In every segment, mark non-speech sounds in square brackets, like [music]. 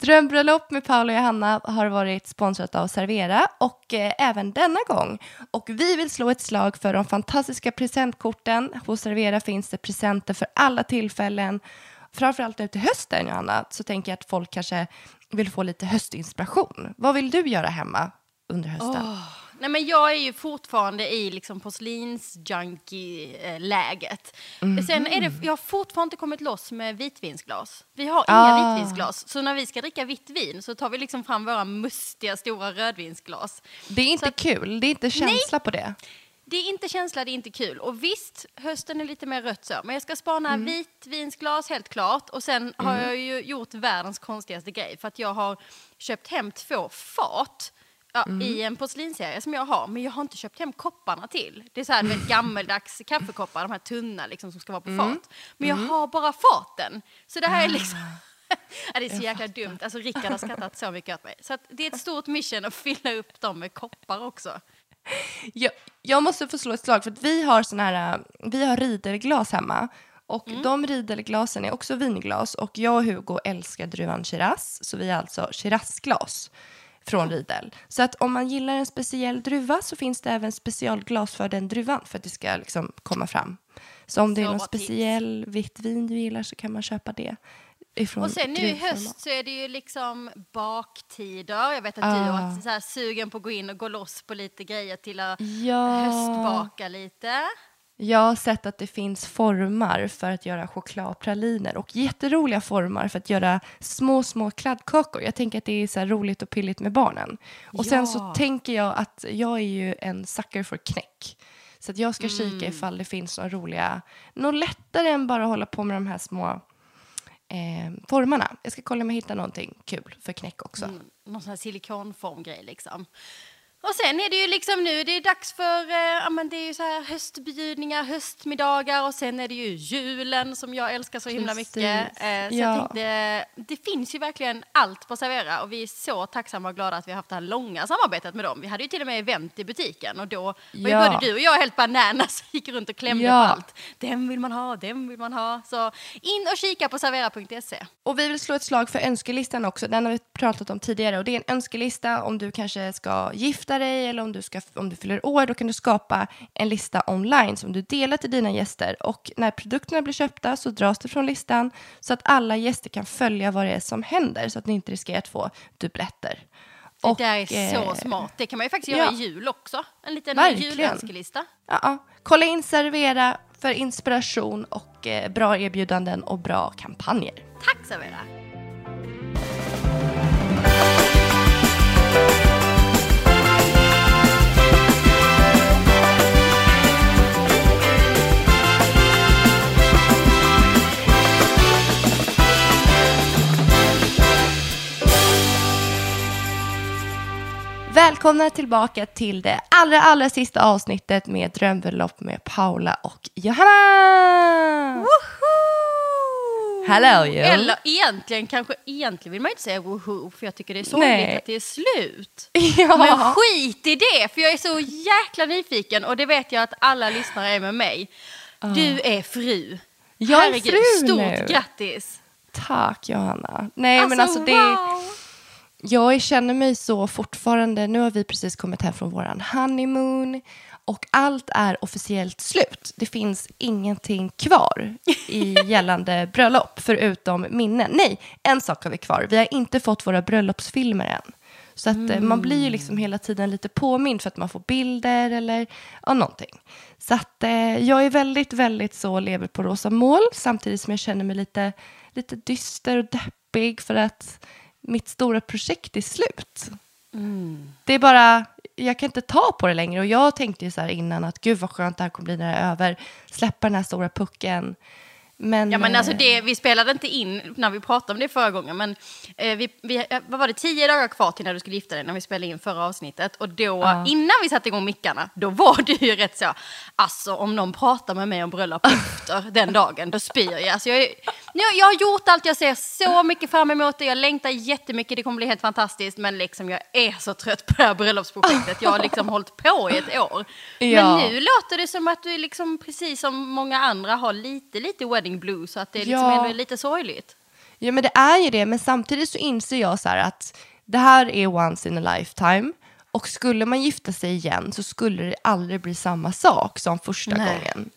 Drömbröllop med Paolo och Johanna har varit sponsrat av Servera och eh, även denna gång. Och vi vill slå ett slag för de fantastiska presentkorten. Hos Servera finns det presenter för alla tillfällen. Framförallt nu till hösten, Johanna, så tänker jag att folk kanske vill få lite höstinspiration. Vad vill du göra hemma under hösten? Oh. Nej, men jag är ju fortfarande i liksom porslinsjunkie-läget. Mm. Sen är det, jag har fortfarande inte kommit loss med vitvinsglas. Vi har inga ah. vitvinsglas. Så när vi ska dricka vitt vin så tar vi liksom fram våra mustiga stora rödvinsglas. Det är inte att, kul, det är inte känsla nej, på det. Det är inte känsla, det är inte kul. Och visst, hösten är lite mer rött så. Men jag ska spana mm. vitvinsglas helt klart. Och sen mm. har jag ju gjort världens konstigaste grej. För att jag har köpt hem två fat ja, mm. i en porslinsserie som jag har, men jag har inte köpt hem kopparna till. Det är så här, du vet, [laughs] gammeldags kaffekoppar, de här tunna liksom, som ska vara på mm. fat. Men jag mm. har bara faten. Så det här är liksom... [laughs] ja, det är så jäkla dumt. Alltså, Rickard har skrattat så mycket åt mig. Så det är ett stort mission att fylla upp dem med koppar också. Jag, jag måste få slå ett slag, för att vi har såna här, vi har riderglas hemma. Och mm. de riderglasen är också vinglas och jag och Hugo älskar druvan Shiraz, så vi har alltså Shirazglas från Riedel. Så att om man gillar en speciell druva så finns det även specialglas för den druvan för att det ska liksom komma fram. Så om det är någon speciell vitt vin du gillar så kan man köpa det. Ifrån och sen nu i höst så är det ju liksom baktider. Jag vet att ah. du är så här sugen på att gå in och gå loss på lite grejer till att ja. höstbaka lite. Jag har sett att det finns formar för att göra chokladpraliner och jätteroliga formar för att göra små, små kladdkakor. Jag tänker att det är så roligt och pilligt med barnen. Och ja. sen så tänker jag att jag är ju en sucker för knäck. Så att jag ska mm. kika ifall det finns några roliga, något lättare än bara hålla på med de här små eh, formarna. Jag ska kolla om jag hittar någonting kul för knäck också. Mm, någon sån här silikonformgrej liksom. Och sen är det ju liksom nu, det är dags för, eh, ja men det är ju så här höstbjudningar, höstmiddagar och sen är det ju julen som jag älskar så himla Precis. mycket. Eh, så ja. jag tänkte, det finns ju verkligen allt på Servera och vi är så tacksamma och glada att vi har haft det här långa samarbetet med dem. Vi hade ju till och med event i butiken och då var ju ja. både du och jag helt bananas, gick runt och klämde ja. på allt. Den vill man ha, den vill man ha. Så in och kika på servera.se. Och vi vill slå ett slag för önskelistan också, den har vi pratat om tidigare och det är en önskelista om du kanske ska gifta gifta dig eller om du, ska, om du fyller år, då kan du skapa en lista online som du delar till dina gäster. Och när produkterna blir köpta så dras det från listan så att alla gäster kan följa vad det är som händer så att ni inte riskerar att få dubbletter. Det där är så eh, smart. Det kan man ju faktiskt göra ja. i jul också. En liten julönskelista. Ja, ja. Kolla in Servera för inspiration och eh, bra erbjudanden och bra kampanjer. Tack Servera! Välkomna tillbaka till det allra, allra sista avsnittet med Drömbelopp med Paula och Johanna! Woho! Hello you! Eller egentligen, kanske egentligen vill man inte säga woho för jag tycker det är sorgligt att det är slut. Ja. Men skit i det, för jag är så jäkla nyfiken och det vet jag att alla lyssnare är med mig. Uh. Du är fru. Jag är Herregud, fru stort nu. grattis! Tack Johanna. Nej alltså, men alltså det... Wow. Jag känner mig så fortfarande. Nu har vi precis kommit hem från våran honeymoon och allt är officiellt slut. Det finns ingenting kvar i [laughs] gällande bröllop förutom minnen. Nej, en sak har vi kvar. Vi har inte fått våra bröllopsfilmer än. Så att mm. man blir ju liksom hela tiden lite påmind för att man får bilder eller ja, någonting. Så att eh, jag är väldigt, väldigt så lever på rosa mål samtidigt som jag känner mig lite, lite dyster och deppig för att mitt stora projekt är slut. Mm. Det är bara, jag kan inte ta på det längre. Och jag tänkte ju så här innan att gud vad skönt det här kommer bli när det är över. Släppa den här stora pucken. Men, ja, men alltså det, eh, vi spelade inte in när vi pratade om det förra gången, men eh, vi, vi, eh, vad var det, tio dagar kvar till när du skulle gifta dig när vi spelade in förra avsnittet. Och då, ja. innan vi satte igång mickarna, då var du ju rätt så, alltså om någon pratar med mig om bröllop efter [laughs] den dagen, då spyr jag. Alltså, jag, jag. Jag har gjort allt, jag ser så mycket fram emot det, jag längtar jättemycket, det kommer bli helt fantastiskt, men liksom jag är så trött på det här bröllopsprojektet. Jag har liksom [laughs] hållit på i ett år. Ja. Men nu låter det som att du liksom, precis som många andra, har lite, lite wedding wedding blues så att det liksom ja. ändå är lite sorgligt. Ja men det är ju det, men samtidigt så inser jag så här att det här är once in a lifetime. Och skulle man gifta sig igen så skulle det aldrig bli samma sak som första Nej. gången.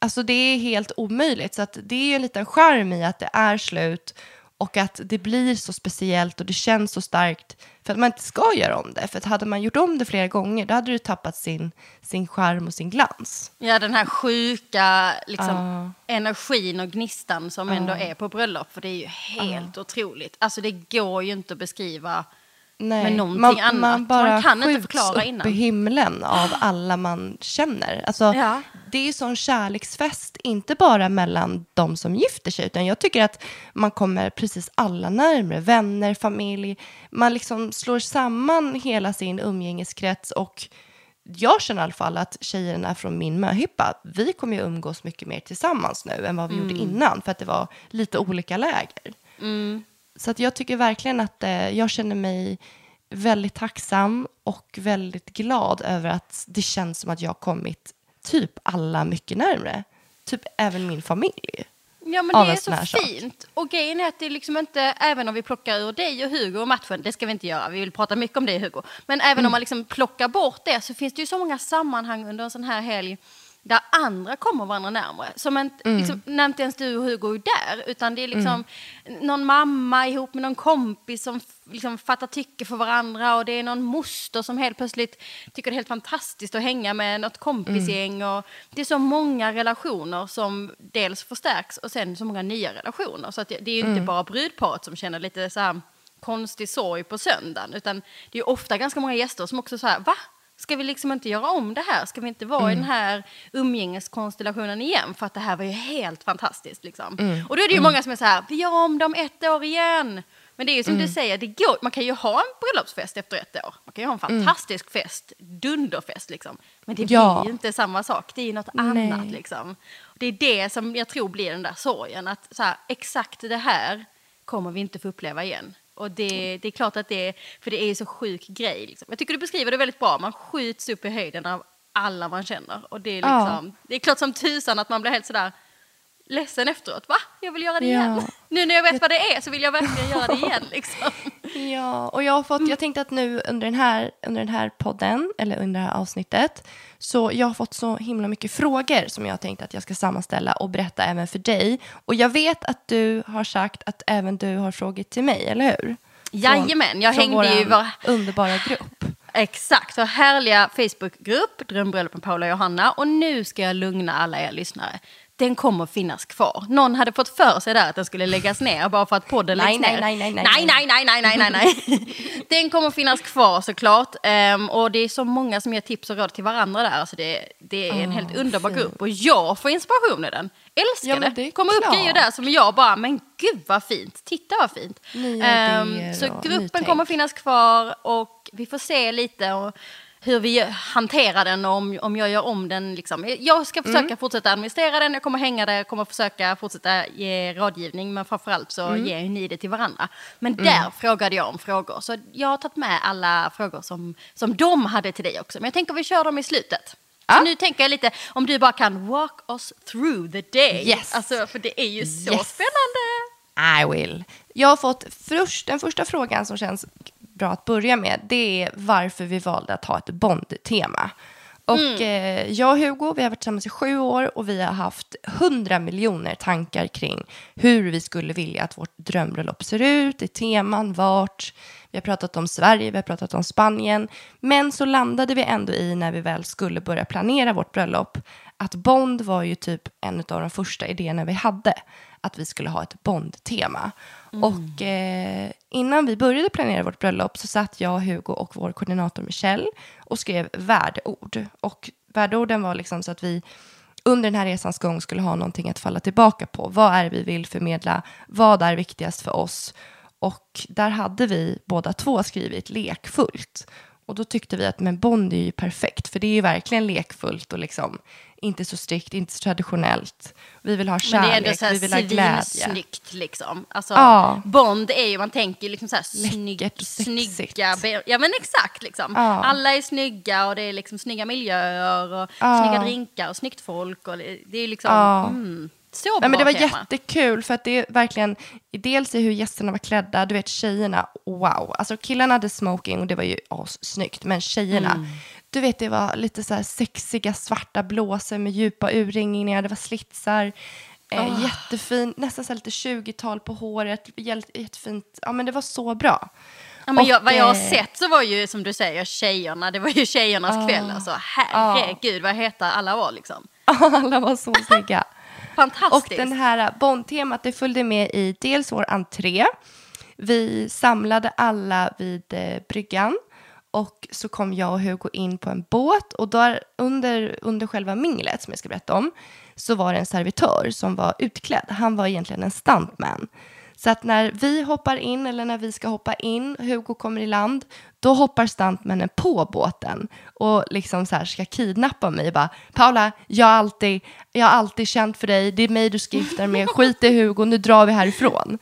Alltså det är helt omöjligt. Så att det är ju en liten charm i att det är slut och att det blir så speciellt och det känns så starkt för att man inte ska göra om det. För att hade man gjort om det flera gånger då hade det tappat sin, sin charm och sin glans. Ja, den här sjuka liksom, energin och gnistan som ändå är på bröllop. För det är ju helt otroligt. Alltså det går ju inte att beskriva Nej, med någonting man, annat. Man bara Man kan inte förklara upp innan. i himlen av alla man känner. Alltså, Ja. Det är ju sån kärleksfest, inte bara mellan de som gifter sig, utan jag tycker att man kommer precis alla närmare. Vänner, familj. Man liksom slår samman hela sin umgängeskrets och jag känner i alla fall att tjejerna från min möhippa, vi kommer ju umgås mycket mer tillsammans nu än vad vi gjorde innan, för att det var lite olika läger. Så att jag tycker verkligen att eh, jag känner mig väldigt tacksam och väldigt glad över att det känns som att jag har kommit typ alla mycket närmre. Typ även min familj. Ja men det är så sak. fint. Och grejen är att det är liksom inte, även om vi plockar ur dig och Hugo och matchen, det ska vi inte göra, vi vill prata mycket om det Hugo. Men även Mm. om man liksom plockar bort det så finns det ju så många sammanhang under en sån här helg där andra kommer varandra närmare. Som inte, Mm. liksom, när inte ens du och Hugo är där, utan det är liksom någon mamma ihop med någon kompis som liksom fattar tycke för varandra och det är någon moster som helt plötsligt tycker det är helt fantastiskt att hänga med något kompisgäng. Och det är så många relationer som dels förstärks och sen så många nya relationer. Så det, det är ju inte bara brudparet som känner lite så här konstig sorg på söndagen, utan det är ofta ganska många gäster som också så här, va? Ska vi liksom inte göra om det här? Ska vi inte vara i den här umgängeskonstellationen igen? För att det här var ju helt fantastiskt. Liksom. Och då är det ju många som är så här, vi gör om det om ett år igen. Men det är ju som du säger, det går, man kan ju ha en bröllopsfest efter ett år. Man kan ju ha en fantastisk fest, dunderfest liksom. Men det blir Ja. ju inte samma sak, det är ju något Nej. annat liksom. Det är det som jag tror blir den där sorgen, att så här, exakt det här kommer vi inte få uppleva igen. Och det, det är klart att det är, för det är ju så sjuk grej. Liksom. Jag tycker du beskriver det väldigt bra, man skjuts upp i höjden av alla man känner. Och det är Ja. liksom, det är klart som tusan att man blir helt sådär ledsen efteråt. Va? Jag vill göra det Ja. igen. Nu när jag vet vad det är så vill jag verkligen göra det igen. [laughs] Liksom. Ja, och jag har fått, jag tänkte att nu under den här, under den här podden, eller under det här avsnittet, så jag har fått så himla mycket frågor som jag har tänkt att jag ska sammanställa och berätta även för dig. Och jag vet att du har sagt att även du har frågor till mig, eller hur? Jajamän, jag från hängde ju i vår- underbara grupp. Exakt, vår härliga Facebookgrupp Drömbröllop med Paula och Johanna. Och nu ska jag lugna alla er lyssnare. Den kommer finnas kvar. Någon hade fått för sig där att den skulle läggas ner bara för att podden Nej, läggs nej, ner. nej, nej, nej, nej, nej, nej, nej, nej, nej, nej. [laughs] Den kommer finnas kvar såklart. Ehm, och det är så många som ger tips och råd till varandra där. Alltså det, det är en Åh, helt underbar fint. grupp. Och jag får inspiration i den. Älskar Ja, det. det kommer upp grejer där som jag bara, men gud vad fint. Titta vad fint. Idéer så gruppen kommer finnas kvar och vi får se lite och hur vi hanterar den och om, om jag gör om den. Liksom. Jag ska försöka Mm. fortsätta administrera den, jag kommer hänga där, jag kommer försöka fortsätta ge rådgivning men framförallt så Mm. ger ni det till varandra. Men där frågade jag om frågor så jag har tagit med alla frågor som, som de hade till dig också. Men jag tänker vi kör dem i slutet. Ja. Så nu tänker jag lite om du bara kan walk us through the day. Yes. Alltså, för det är ju så Yes. spännande. I will. Jag har fått först, den första frågan som känns bra att börja med. Det är varför vi valde att ha ett Bond-tema. Och eh, jag och Hugo, vi har varit tillsammans i sju år och vi har haft hundra miljoner tankar kring hur vi skulle vilja att vårt drömbröllop ser ut, i teman, vart. Vi har pratat om Sverige, vi har pratat om Spanien. Men så landade vi ändå i när vi väl skulle börja planera vårt bröllop att Bond var ju typ en av de första idéerna vi hade. Att vi skulle ha ett Bond-tema. Mm. Och eh, innan vi började planera vårt bröllop så satt jag, Hugo och vår koordinator Michelle och skrev värdeord. Och värdeorden var liksom så att vi under den här resans gång skulle ha någonting att falla tillbaka på. Vad är det vi vill förmedla? Vad är viktigast för oss? Och där hade vi båda två skrivit lekfullt. Och då tyckte vi att men Bond är ju perfekt, för det är ju verkligen lekfullt och liksom inte så strikt, inte så traditionellt. Vi vill ha kärlek, vi vill ha glädje. svinsnyggt liksom. Alltså, Ja. Bond är ju, man tänker ju liksom så här snygg, snygga, ja men exakt liksom. Ja. Alla är snygga och det är liksom snygga miljöer och Ja. snygga drinkar och snyggt folk och det det är liksom, Ja. mm. Så bra Nej, men det var tema. jättekul för att det är verkligen, dels i hur gästerna var klädda, du vet tjejerna, wow. Alltså killarna hade smoking och det var ju assnyggt, men tjejerna, Mm. Du vet det var lite så här sexiga svarta blåsor med djupa urringningar, det var slitsar, eh, Ah. jättefin, nästan så lite 20-tal på håret, jätte- jättefint, ja men det var så bra. Ja, men jag, Och, vad jag har eh, sett så var ju som du säger tjejerna, det var ju tjejernas Ah. kväll. Alltså, herregud vad heta alla var liksom. [laughs] Alla var så snygga. [laughs] Och Fantastiskt. den här Bondtemat det följde med i dels vår entré. Vi samlade alla vid eh, bryggan och så kom jag och Hugo in på en båt och där under, under själva minglet som jag ska berätta om så var det en servitör som var utklädd. Han var egentligen en stuntman. Så att när vi hoppar in eller när vi ska hoppa in, Hugo kommer i land, då hoppar stuntmännen på båten och liksom så här ska kidnappa mig. Bara, Paula, jag har, alltid, jag har alltid känt för dig, det är mig du ska gifta dig med, skit i Hugo, nu drar vi härifrån.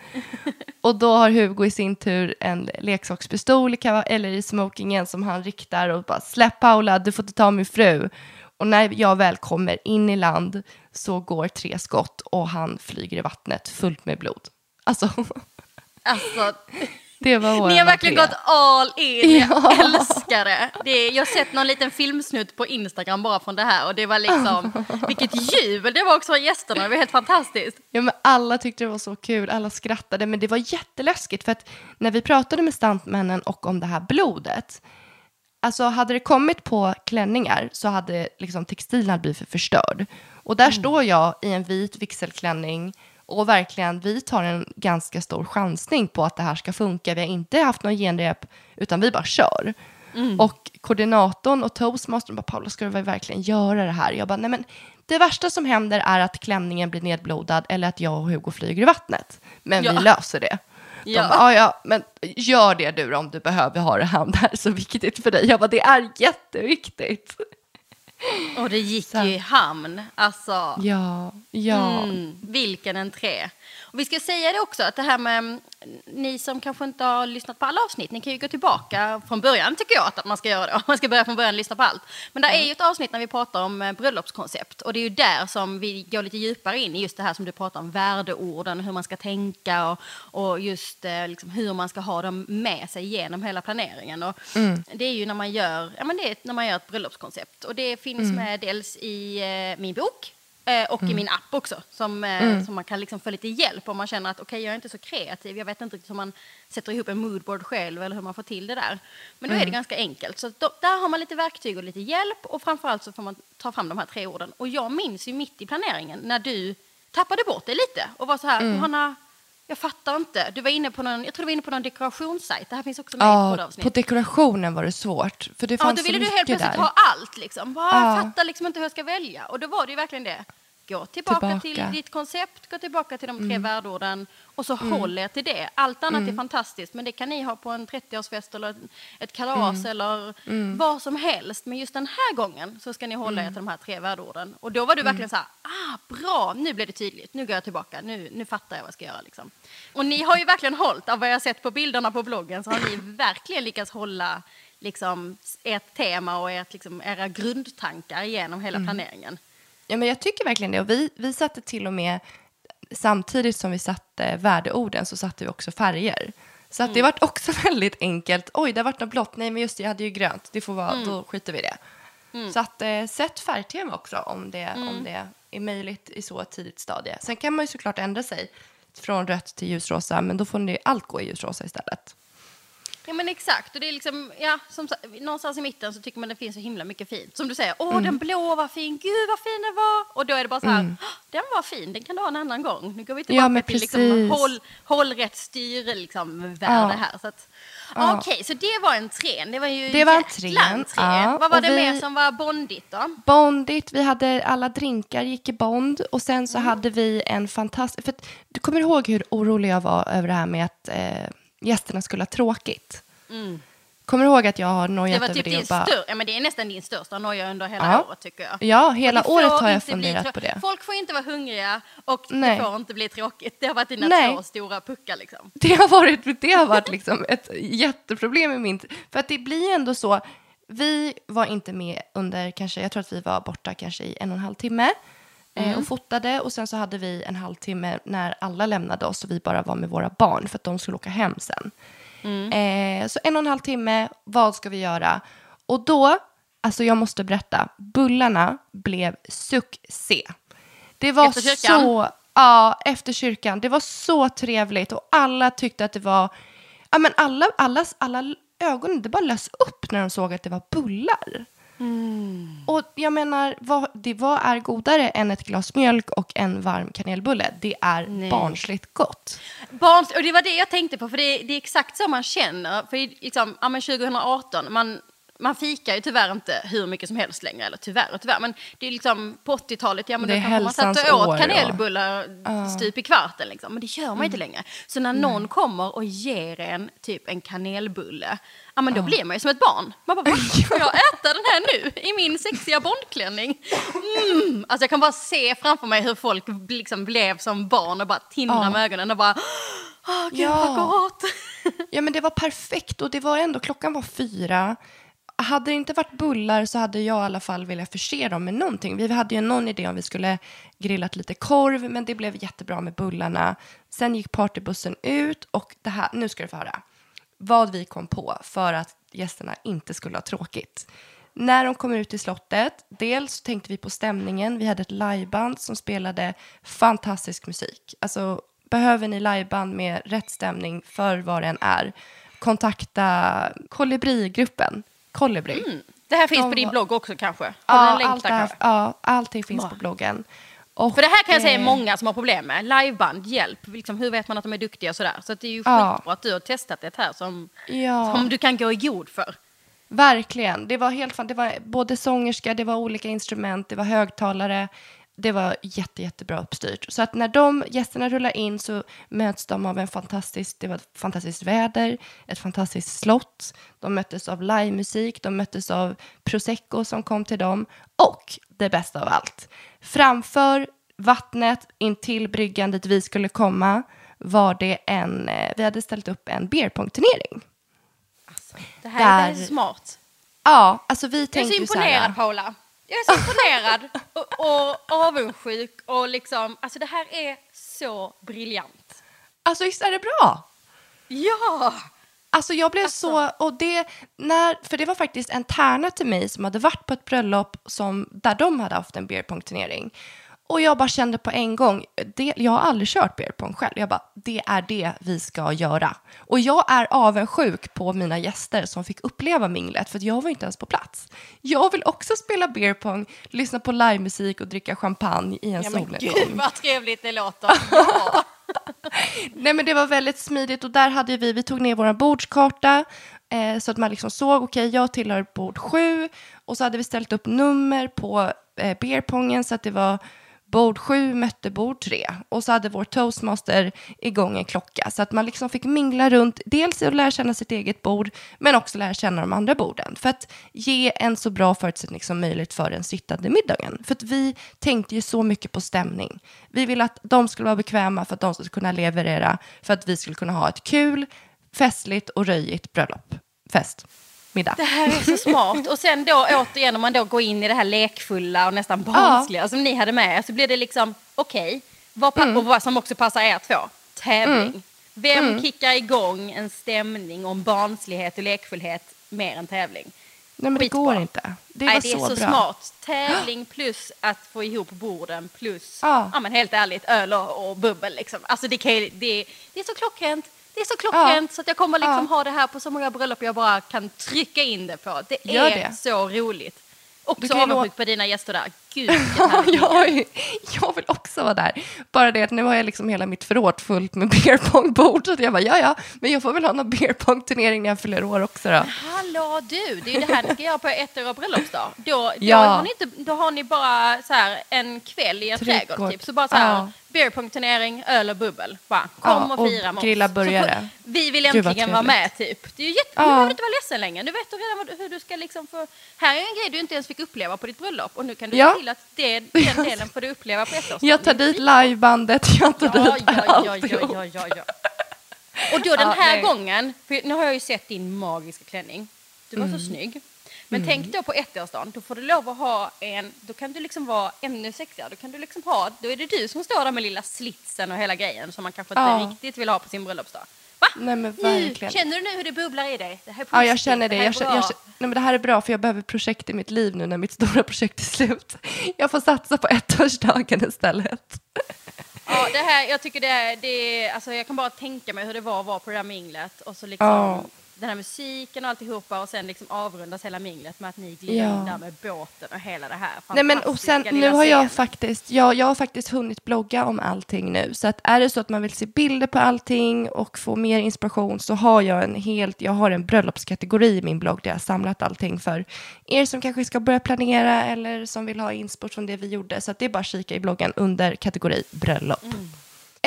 Och då har Hugo i sin tur en leksakspistol i eller i smokingen som han riktar och bara släpp Paula, du får inte ta min fru. Och när jag väl kommer in i land så går tre skott och han flyger i vattnet fullt med blod. Alltså, Alltså, det var ni har verkligen gått all in. [laughs] Ja. Jag älskar det. det jag har sett någon liten filmsnutt på Instagram bara från det här och det var liksom, [laughs] vilket jubel det var också från gästerna. Det var helt fantastiskt. Ja, men alla tyckte det var så kul, alla skrattade, men det var jätteläskigt för att när vi pratade med stuntmännen och om det här blodet, alltså hade det kommit på klänningar så hade liksom textilen blivit förstörd. Och där står jag i en vit vigselklänning och verkligen, vi tar en ganska stor chansning på att det här ska funka. Vi har inte haft någon genrep, utan vi bara kör. Och koordinatorn och toastmastern bara, Paula, ska du verkligen göra det här? Jag bara, nej men det värsta som händer är att klänningen blir nedblodad eller att jag och Hugo flyger i vattnet. Men Ja. vi löser det. De Ja. bara, ja, men gör det du om du behöver ha det här, det här är så viktigt för dig. Jag bara, det är jätteviktigt. Och det gick Så. ju i hamn. Alltså, Ja, ja. Mm, vilken entré. Och vi ska säga det också, att det här med mm, ni som kanske inte har lyssnat på alla avsnitt, ni kan ju gå tillbaka från början tycker jag att man ska göra det. [laughs] Man ska börja från början och lyssna på allt. Men det är ju ett avsnitt när vi pratar om eh, bröllopskoncept och det är ju där som vi går lite djupare in i just det här som du pratar om, värdeorden, hur man ska tänka och, och just eh, liksom hur man ska ha dem med sig genom hela planeringen. Och Det är ju när man gör, ja, men det är när man gör ett bröllopskoncept och det finns med dels i eh, min bok Eh, och i min app också, som, eh, som man kan liksom få lite hjälp om man känner att okej, jag är inte så kreativ, jag vet inte riktigt hur man sätter ihop en moodboard själv eller hur man får till det där. Men då är det ganska enkelt. Så då, där har man lite verktyg och lite hjälp och framförallt så får man ta fram de här tre orden. Och jag minns ju mitt i planeringen när du tappade bort det lite och var så här, Johanna, jag fattar inte. Du var inne på någon, jag tror du var inne på någon dekorationssajt, det här finns också med i Ja, poddavsnitt. på dekorationen var det svårt. För det Ja, fanns då så ville du helt plötsligt där. ha allt. Liksom. Bara, Ja. Jag fattar liksom inte hur jag ska välja. Och då var det ju verkligen det. Gå tillbaka, Tillbaka. till ditt koncept, gå tillbaka till de tre värdeorden och så håll er till det. Allt annat är fantastiskt, men det kan ni ha på en 30-årsfest eller ett kalas eller vad som helst. Men just den här gången så ska ni hålla er till de här tre värdeorden. Och då var du verkligen så här, ah, bra, nu blev det tydligt, nu går jag tillbaka, nu, nu fattar jag vad jag ska göra. Liksom. Och ni har ju verkligen hållit, av vad jag har sett på bilderna på bloggen, så har ni [clears throat] verkligen lyckats hålla liksom, ert tema och ert, liksom, era grundtankar genom hela planeringen. Ja, men jag tycker verkligen det. Och vi, vi satte till och med, samtidigt som vi satte värdeorden så satte vi också färger. Så att det vart också [laughs] väldigt enkelt. Oj, det vart något blått. Nej, men just det, jag hade ju grönt. Det får vara, då skiter vi i det. Så att eh, sätt färgtema också om det, om det är möjligt i så tidigt stadie. Sen kan man ju såklart ändra sig från rött till ljusrosa, men då får ni allt gå i ljusrosa istället. Ja men exakt, och det är liksom, ja, som, någonstans i mitten så tycker man det finns så himla mycket fint. Som du säger, åh den blå var fin, gud vad fin den var. Och då är det bara så här, "Åh, den var fin, den kan du ha en annan gång. Nu går vi tillbaka men till liksom, håll, håll rätt styre, liksom, värde Ja. här. Så att, Ja. Okej, så det var en trän. Det var ju Det var en entré. ja, Vad var och det vi- mer som var bondigt då? Bondigt, vi hade alla drinkar gick i Bond och sen så hade vi en fantastisk... För att, du kommer ihåg hur orolig jag var över det här med att eh, gästerna skulle ha tråkigt? Kommer du ihåg att jag har Det nojat var över typ det? din bara, stör, ja, men det är nästan din största noja under hela Ja. året tycker jag. Ja, hela året har jag funderat på det. Folk får inte vara hungriga och Nej. det får inte bli tråkigt. Det har varit dina Nej. två stora puckar liksom. Det har varit, det har varit liksom ett jätteproblem i min... För att det blir ändå så, vi var inte med under kanske, jag tror att vi var borta kanske i en och en halv timme. Eh, och fotade. Och sen så hade vi en halvtimme när alla lämnade oss och vi bara var med våra barn för att de skulle åka hem sen. Eh, så en och en halv timme, vad ska vi göra? Och då, alltså jag måste berätta, bullarna blev succé. Det var Efter kyrkan? så, ja, efter kyrkan. Det var så trevligt och alla tyckte att det var, ja men alla, alla, alla ögon, det bara lös upp när de såg att det var bullar. Och jag menar, vad, det, vad är godare än ett glas mjölk och en varm kanelbulle? Det är Nej. barnsligt gott. Barns, och det var det jag tänkte på, för det, det är exakt så man känner. För liksom, ja, men 2018, man, man fikar ju tyvärr inte hur mycket som helst längre. Eller tyvärr och tyvärr. Men det är liksom på 80-talet, ja men Det då kanske man satt och åt kanelbullar stup i kvarten. Liksom. Men det gör man Mm. inte längre. Så när någon kommer och ger en typ en kanelbulle, ja men då blir man ju som ett barn. Man bara, "Va? [laughs] får jag äta den här nu? I min sexiga bondklänning? Mm. Alltså jag kan bara se framför mig hur folk liksom blev som barn och bara tindrar Ja. med ögonen och bara Åh, gud Ja. vad gott! Ja, men det var perfekt och det var ändå, klockan var fyra. Hade det inte varit bullar så hade jag i alla fall velat förse dem med någonting. Vi hade ju någon idé om vi skulle grillat lite korv, men det blev jättebra med bullarna. Sen gick partybussen ut och det här, nu ska du få höra vad vi kom på för att gästerna inte skulle ha tråkigt. När de kom ut till slottet, dels tänkte vi på stämningen. Vi hade ett liveband som spelade fantastisk musik. Alltså, behöver ni liveband med rätt stämning för vad den är, kontakta Kolibrigruppen. Kolibri. Det här finns De på din blogg också kanske? Har Ja, allt det här, ja, allting finns Bra. på bloggen. Och, För det här kan jag säga är eh, många som har problem med. Liveband, hjälp. Liksom, hur vet man att de är duktiga och sådär? Så det är ju Ja. skitbra att du har testat det här som, Ja. som du kan gå i god för. Verkligen. Det var helt fan, det var både sångerska, det var olika instrument, det var högtalare. Det var jätte, jättebra uppstyrt. Så att när de gästerna rullar in så möts de av en fantastisk, det var ett fantastiskt väder, ett fantastiskt slott. De möttes av livemusik, de möttes av prosecco som kom till dem. Och det bästa av allt, framför vattnet in till bryggan dit vi skulle komma var det en, eh, vi hade ställt upp en beerpong-turnering. Det här, det här är Där- så smart. Ja, alltså vi Jag är tänkte så ju så här, imponerad Paula. Jag är så imponerad och, och avundsjuk och liksom, alltså det här är så briljant. Alltså visst är det bra? Ja! Alltså jag blev så, och det, när, för det var faktiskt en tärna till mig som hade varit på ett bröllop som, där de hade haft en beerpong-turnering. Och jag bara kände på en gång, det, jag har aldrig kört beerpong själv. Jag bara, det är det vi ska göra. Och jag är avundsjuk på mina gäster som fick uppleva minglet, för jag var inte ens på plats. Jag vill också spela beerpong, lyssna på livemusik och dricka champagne i en Ja solnedgång. gud vad trevligt det låter. Ja. [laughs] Nej men det var väldigt smidigt och där hade vi, vi tog ner vår bordskarta eh, så att man liksom såg, okej jag tillhör bord sju och så hade vi ställt upp nummer på eh, beerpongen så att det var bord sju mötte bord tre och så hade vår toastmaster igång en klocka så att man liksom fick mingla runt, dels att lära känna sitt eget bord men också lära känna de andra borden för att ge en så bra förutsättning som möjligt för den sittande middagen. För att vi tänkte ju så mycket på stämning. Vi ville att de skulle vara bekväma för att de skulle kunna leverera för att vi skulle kunna ha ett kul, festligt och röjigt bröllop. Fest. Middag. Det här är så smart. Och sen då återigen om man då går in i det här lekfulla och nästan barnsliga som ni hade med så blir det liksom okej, vad pa- och vad som också passar er två, tävling. Vem kickar igång en stämning om barnslighet och lekfullhet mer än tävling? Nej men det går inte. Det Nej, det är så, så, smart. Tävling plus att få ihop borden plus, Ja. ja. men helt ärligt, öl och, och bubbel. Liksom. Alltså det, kan, det, det är så klockrent. Det är så klockrent så att jag kommer liksom Ja. ha det här på så många bröllop jag bara kan trycka in det på. Det Gör är det. så roligt. Också avundsjuk på dina gäster där. Gud [laughs] Ja, jag, jag vill också vara där. Bara det att nu har jag liksom hela mitt förråd fullt med [laughs] beerpongbord. Så jag bara, ja ja, men jag får väl ha någon beerpong-turnering när jag fyller år också då. Hallå du, det är ju det här ni ska göra på ett år bröllopsdag. Då, då, Ja. har ni inte, då har ni bara så här, en kväll i en Trädgård. Typ. Så bara så här, Ja. beerpong-turnering, öl och bubbel. Bara, kom Ja, och och fira med oss. grilla burgare. vi vill äntligen vara med typ. Det är ju jätte, Ja. Du behöver inte vara ledsen längre. Nu vet du redan hur du ska liksom få... Här är en grej du inte ens fick uppleva på ditt bröllop och nu kan du Ja. Till att det, den delen får du uppleva på ettårsdagen. Jag tar dit livebandet, jag tar Ja, dit ja, ja, ja, ja, ja. Och då den här nej. gången, för nu har jag ju sett din magiska klänning. Du var Mm. så snygg. Men tänk då på ettårsdagen, då får du lov att ha en, då kan du liksom vara ännu sexigare. Då kan du liksom ha, då är det du som står där med lilla slitsen och hela grejen som man kanske inte riktigt vill ha på sin bröllopsdag. Va? Nej, men verkligen. känner du nu hur det bubblar i dig? Det här är Ja, jag känner det. här är Jag känner, jag känner, nej, men det här är bra för jag behöver projekt i mitt liv nu när mitt stora projekt är slut. Jag får satsa på ettårsdagen istället. Ja, det här, jag tycker det är, det är, alltså jag kan bara tänka mig hur det var att vara på det där minglet och så liksom Ja. Den här musiken och alltihopa och sen liksom avrundas hela minglet med att ni glider Ja. in där med båten och hela det här Nej, men, och sen, nu har jag scenen. faktiskt, jag, jag har faktiskt hunnit blogga om allting nu. Så att är det så att man vill se bilder på allting och få mer inspiration så har jag en helt, jag har en bröllopskategori i min blogg där jag har samlat allting för er som kanske ska börja planera eller som vill ha inspo från det vi gjorde. Så att det är bara att kika i bloggen under kategori bröllop.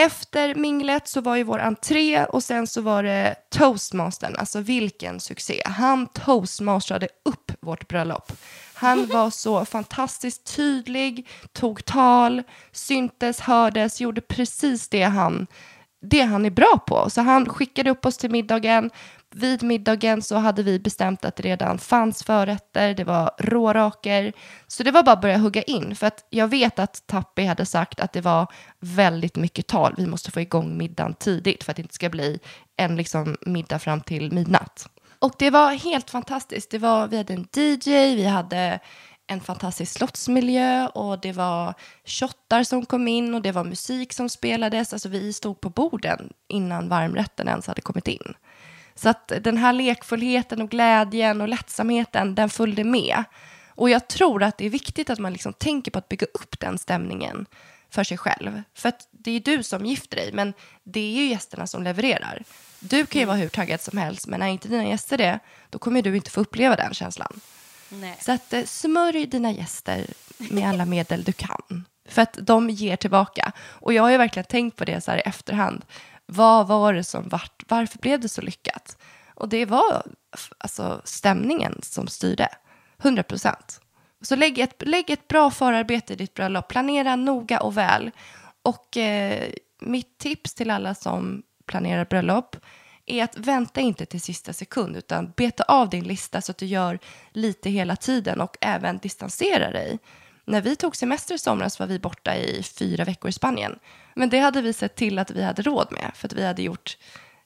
Efter minglet så var ju vår entré och sen så var det toastmastern, alltså vilken succé. Han toastmasterade upp vårt bröllop. Han [laughs] var så fantastiskt tydlig, tog tal, syntes, hördes, gjorde precis det han, det han är bra på. Så han skickade upp oss till middagen. Vid middagen så hade vi bestämt att det redan fanns förrätter, det var råraker. Så det var bara att börja hugga in. För att jag vet att Tappi hade sagt att det var väldigt mycket tal. Vi måste få igång middagen tidigt för att det inte ska bli en liksom, middag fram till midnatt. Och det var helt fantastiskt. Det var, vi hade en DJ, vi hade en fantastisk slottsmiljö och det var shottar som kom in och det var musik som spelades. Alltså vi stod på borden innan varmrätten ens hade kommit in. Så att den här lekfullheten och glädjen och lättsamheten, den följde med. Och jag tror att det är viktigt att man liksom tänker på att bygga upp den stämningen för sig själv. För att det är du som gifter dig, men det är ju gästerna som levererar. Du kan ju vara hur taggad som helst, men är inte dina gäster det, då kommer du inte få uppleva den känslan. Nej. Så att eh, smörj dina gäster med alla medel du kan. För att de ger tillbaka. Och jag har ju verkligen tänkt på det så här i efterhand. Vad var det som vart, varför blev det så lyckat? Och det var alltså stämningen som styrde. 100 procent. Så lägg ett, lägg ett bra förarbete i ditt bröllop. Planera noga och väl. Och eh, mitt tips till alla som planerar bröllop är att vänta inte till sista sekund utan beta av din lista så att du gör lite hela tiden och även distansera dig. När vi tog semester i somras var vi borta i fyra veckor i Spanien. Men det hade vi sett till att vi hade råd med för att vi hade gjort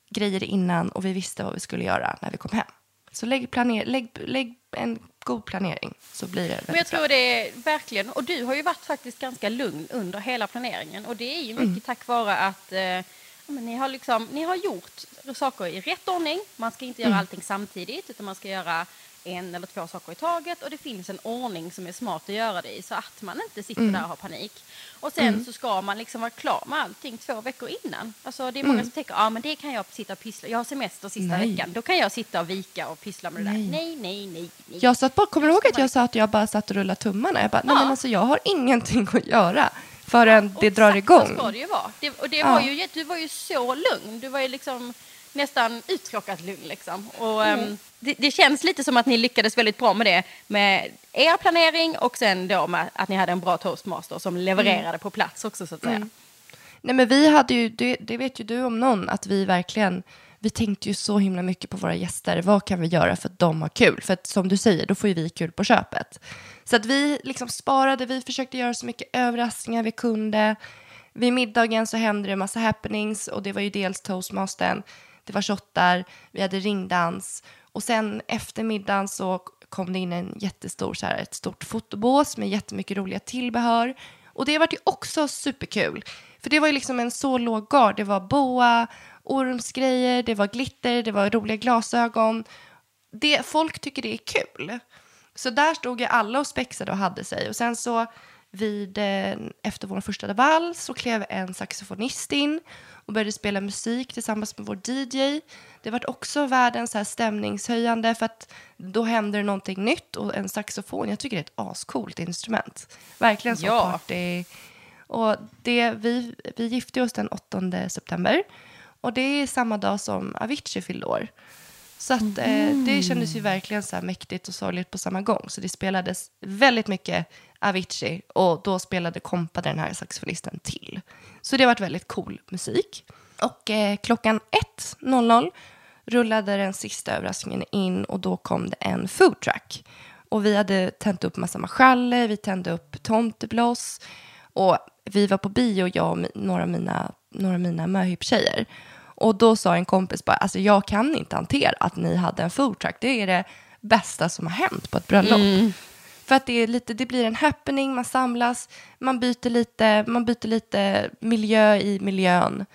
grejer innan och vi visste vad vi skulle göra när vi kom hem. Så lägg, planer, lägg, lägg en god planering så blir det väldigt Men jag bra. tror det är verkligen, och du har ju varit faktiskt ganska lugn under hela planeringen och det är ju mycket Mm. tack vare att eh, men ni, har liksom, ni har gjort saker i rätt ordning. Man ska inte göra Mm. allting samtidigt utan man ska göra en eller två saker i taget och det finns en ordning som är smart att göra det i så att man inte sitter Mm. där och har panik. Och sen så ska man liksom vara klar med allting två veckor innan. Alltså det är många Mm. som tänker, ja men det kan jag sitta och pyssla, jag har semester sista Nej. veckan, då kan jag sitta och vika och pyssla med det Nej. där. Nej, nej, nej, nej. Jag satt bara, kommer du ihåg att jag sa att jag bara satt och rullade tummarna? Jag bara, nej Ja. men alltså jag har ingenting att göra förrän det Och drar exakt igång. Så ska det ju vara. Det, och det Ja. var ju, du var ju så lugn. Du var ju liksom nästan uttråkat lugn. Liksom. Och, Mm. ehm, det, det känns lite som att ni lyckades väldigt bra med det med er planering och sen då med att ni hade en bra toastmaster som levererade Mm. på plats också så att säga. Nej men vi hade ju, det, det vet ju du om någon, att vi verkligen, vi tänkte ju så himla mycket på våra gäster. Vad kan vi göra för att de har kul? För att som du säger, då får ju vi kul på köpet. Så att vi liksom sparade, vi försökte göra så mycket överraskningar vi kunde. Vid middagen så hände det en massa happenings och det var ju dels toastmastern, det var shottar, vi hade ringdans och sen efter middagen så kom det in en jättestor, så här, ett stort fotobås med jättemycket roliga tillbehör. Och det var ju också superkul. För det var ju liksom en så låg gard. Det var boa, ormsgrejer, det var glitter, det var roliga glasögon. Det, folk tycker det är kul. Så där stod ju alla och spexade och hade sig. Och sen så vid, eh, efter vår första vals så klev en saxofonist in och började spela musik tillsammans med vår DJ. Det var också världens så här stämningshöjande för att då händer det någonting nytt och en saxofon, jag tycker det är ett ascoolt instrument. Verkligen som Ja. party. Och det, vi, vi gifte oss den 8 september och det är samma dag som Avicii fyllde år. Så att, eh, det kändes ju verkligen så mäktigt och sorgligt på samma gång. Så det spelades väldigt mycket Avicii och då spelade kompade den här saxofonisten till. Så det har varit väldigt cool musik. Och eh, klockan 1.00 rullade den sista överraskningen in och då kom det en foodtruck. Och vi hade tänt upp massa marschaller, vi tände upp tomtebloss och vi var på bio, jag och några av mina, några mina möhipptjejer. Och då sa en kompis bara, alltså jag kan inte hantera att ni hade en foodtruck. Det är det bästa som har hänt på ett bröllop. Mm. För att det, är lite, det blir en happening, man samlas, man byter lite, man byter lite miljö i miljön.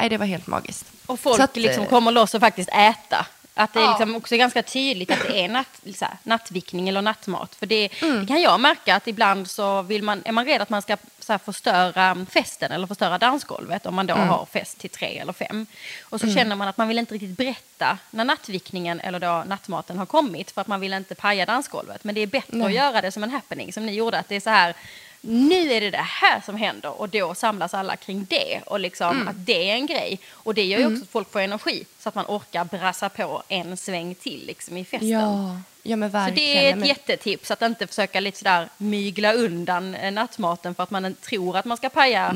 Nej, det var helt magiskt. Och folk att, liksom eh, kommer loss och faktiskt äta. Att det är liksom också ganska tydligt att det är natt, så här, nattvickning eller nattmat. För det, mm. det, kan jag märka att ibland så vill man, är man rädd att man ska så här, förstöra festen eller förstöra dansgolvet om man då mm. har fest till tre eller fem. Och så mm. känner man att man vill inte riktigt berätta när nattvickningen eller då nattmaten har kommit för att man vill inte paja dansgolvet. Men det är bättre att göra det som en happening som ni gjorde. Att det är så här nu är det det här som händer och då samlas alla kring det och liksom mm. att det är en grej. Och det gör ju mm. också att folk får energi så att man orkar brassa på en sväng till liksom i festen. Ja, ja men verkligen. Så det är ett men... jättetips att inte försöka lite sådär mygla undan eh, nattmaten för att man tror att man ska paja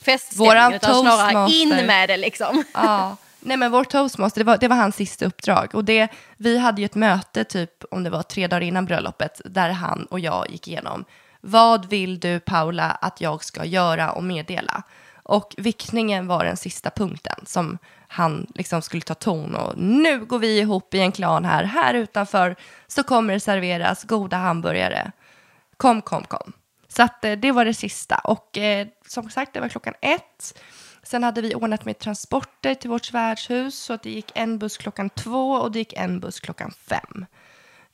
feststämningen utan snarare in med det liksom. Ja. Nej men vår toastmaster, det var, det var hans sista uppdrag. Och det, vi hade ju ett möte typ, om det var tre dagar innan bröllopet, där han och jag gick igenom vad vill du Paula att jag ska göra och meddela? Och vickningen var den sista punkten som han liksom skulle ta ton och nu går vi ihop i en klan här. Här utanför så kommer det serveras goda hamburgare. Kom, kom, kom. Så att, eh, det var det sista. Och eh, som sagt, det var klockan ett. Sen hade vi ordnat med transporter till vårt värdshus så att det gick en buss klockan två och det gick en buss klockan fem.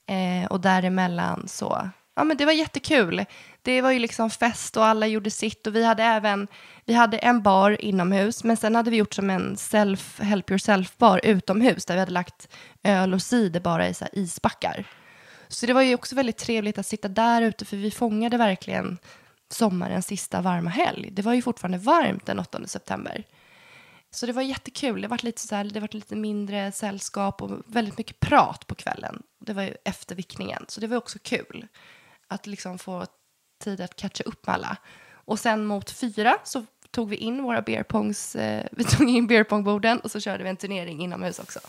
Eh, och däremellan så ja, men det var jättekul. Det var ju liksom fest och alla gjorde sitt och vi hade även vi hade en bar inomhus men sen hade vi gjort som en self, help yourself-bar utomhus där vi hade lagt öl och cider bara i så isbackar. Så det var ju också väldigt trevligt att sitta där ute för vi fångade verkligen sommarens sista varma helg. Det var ju fortfarande varmt den 8 september. Så det var jättekul. Det var lite, så här, det var lite mindre sällskap och väldigt mycket prat på kvällen. Det var ju efter vickningen, så det var också kul att liksom få tid att catcha upp med alla. Och sen mot fyra så tog vi in våra beerpongs, eh, vi [laughs] tog in beerpongborden och så körde vi en turnering inomhus också.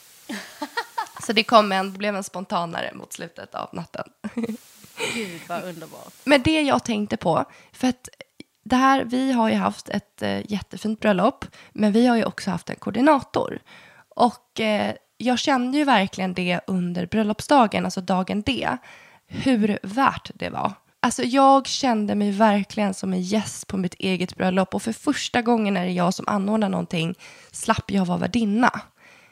[laughs] så det kom en, blev en spontanare mot slutet av natten. [laughs] Gud vad underbart. Men det jag tänkte på, för att det här, vi har ju haft ett eh, jättefint bröllop, men vi har ju också haft en koordinator. Och eh, jag kände ju verkligen det under bröllopsdagen, alltså dagen D, hur värt det var. Alltså jag kände mig verkligen som en gäst på mitt eget bröllop och för första gången är det jag som anordnar någonting slapp jag vara värdinna.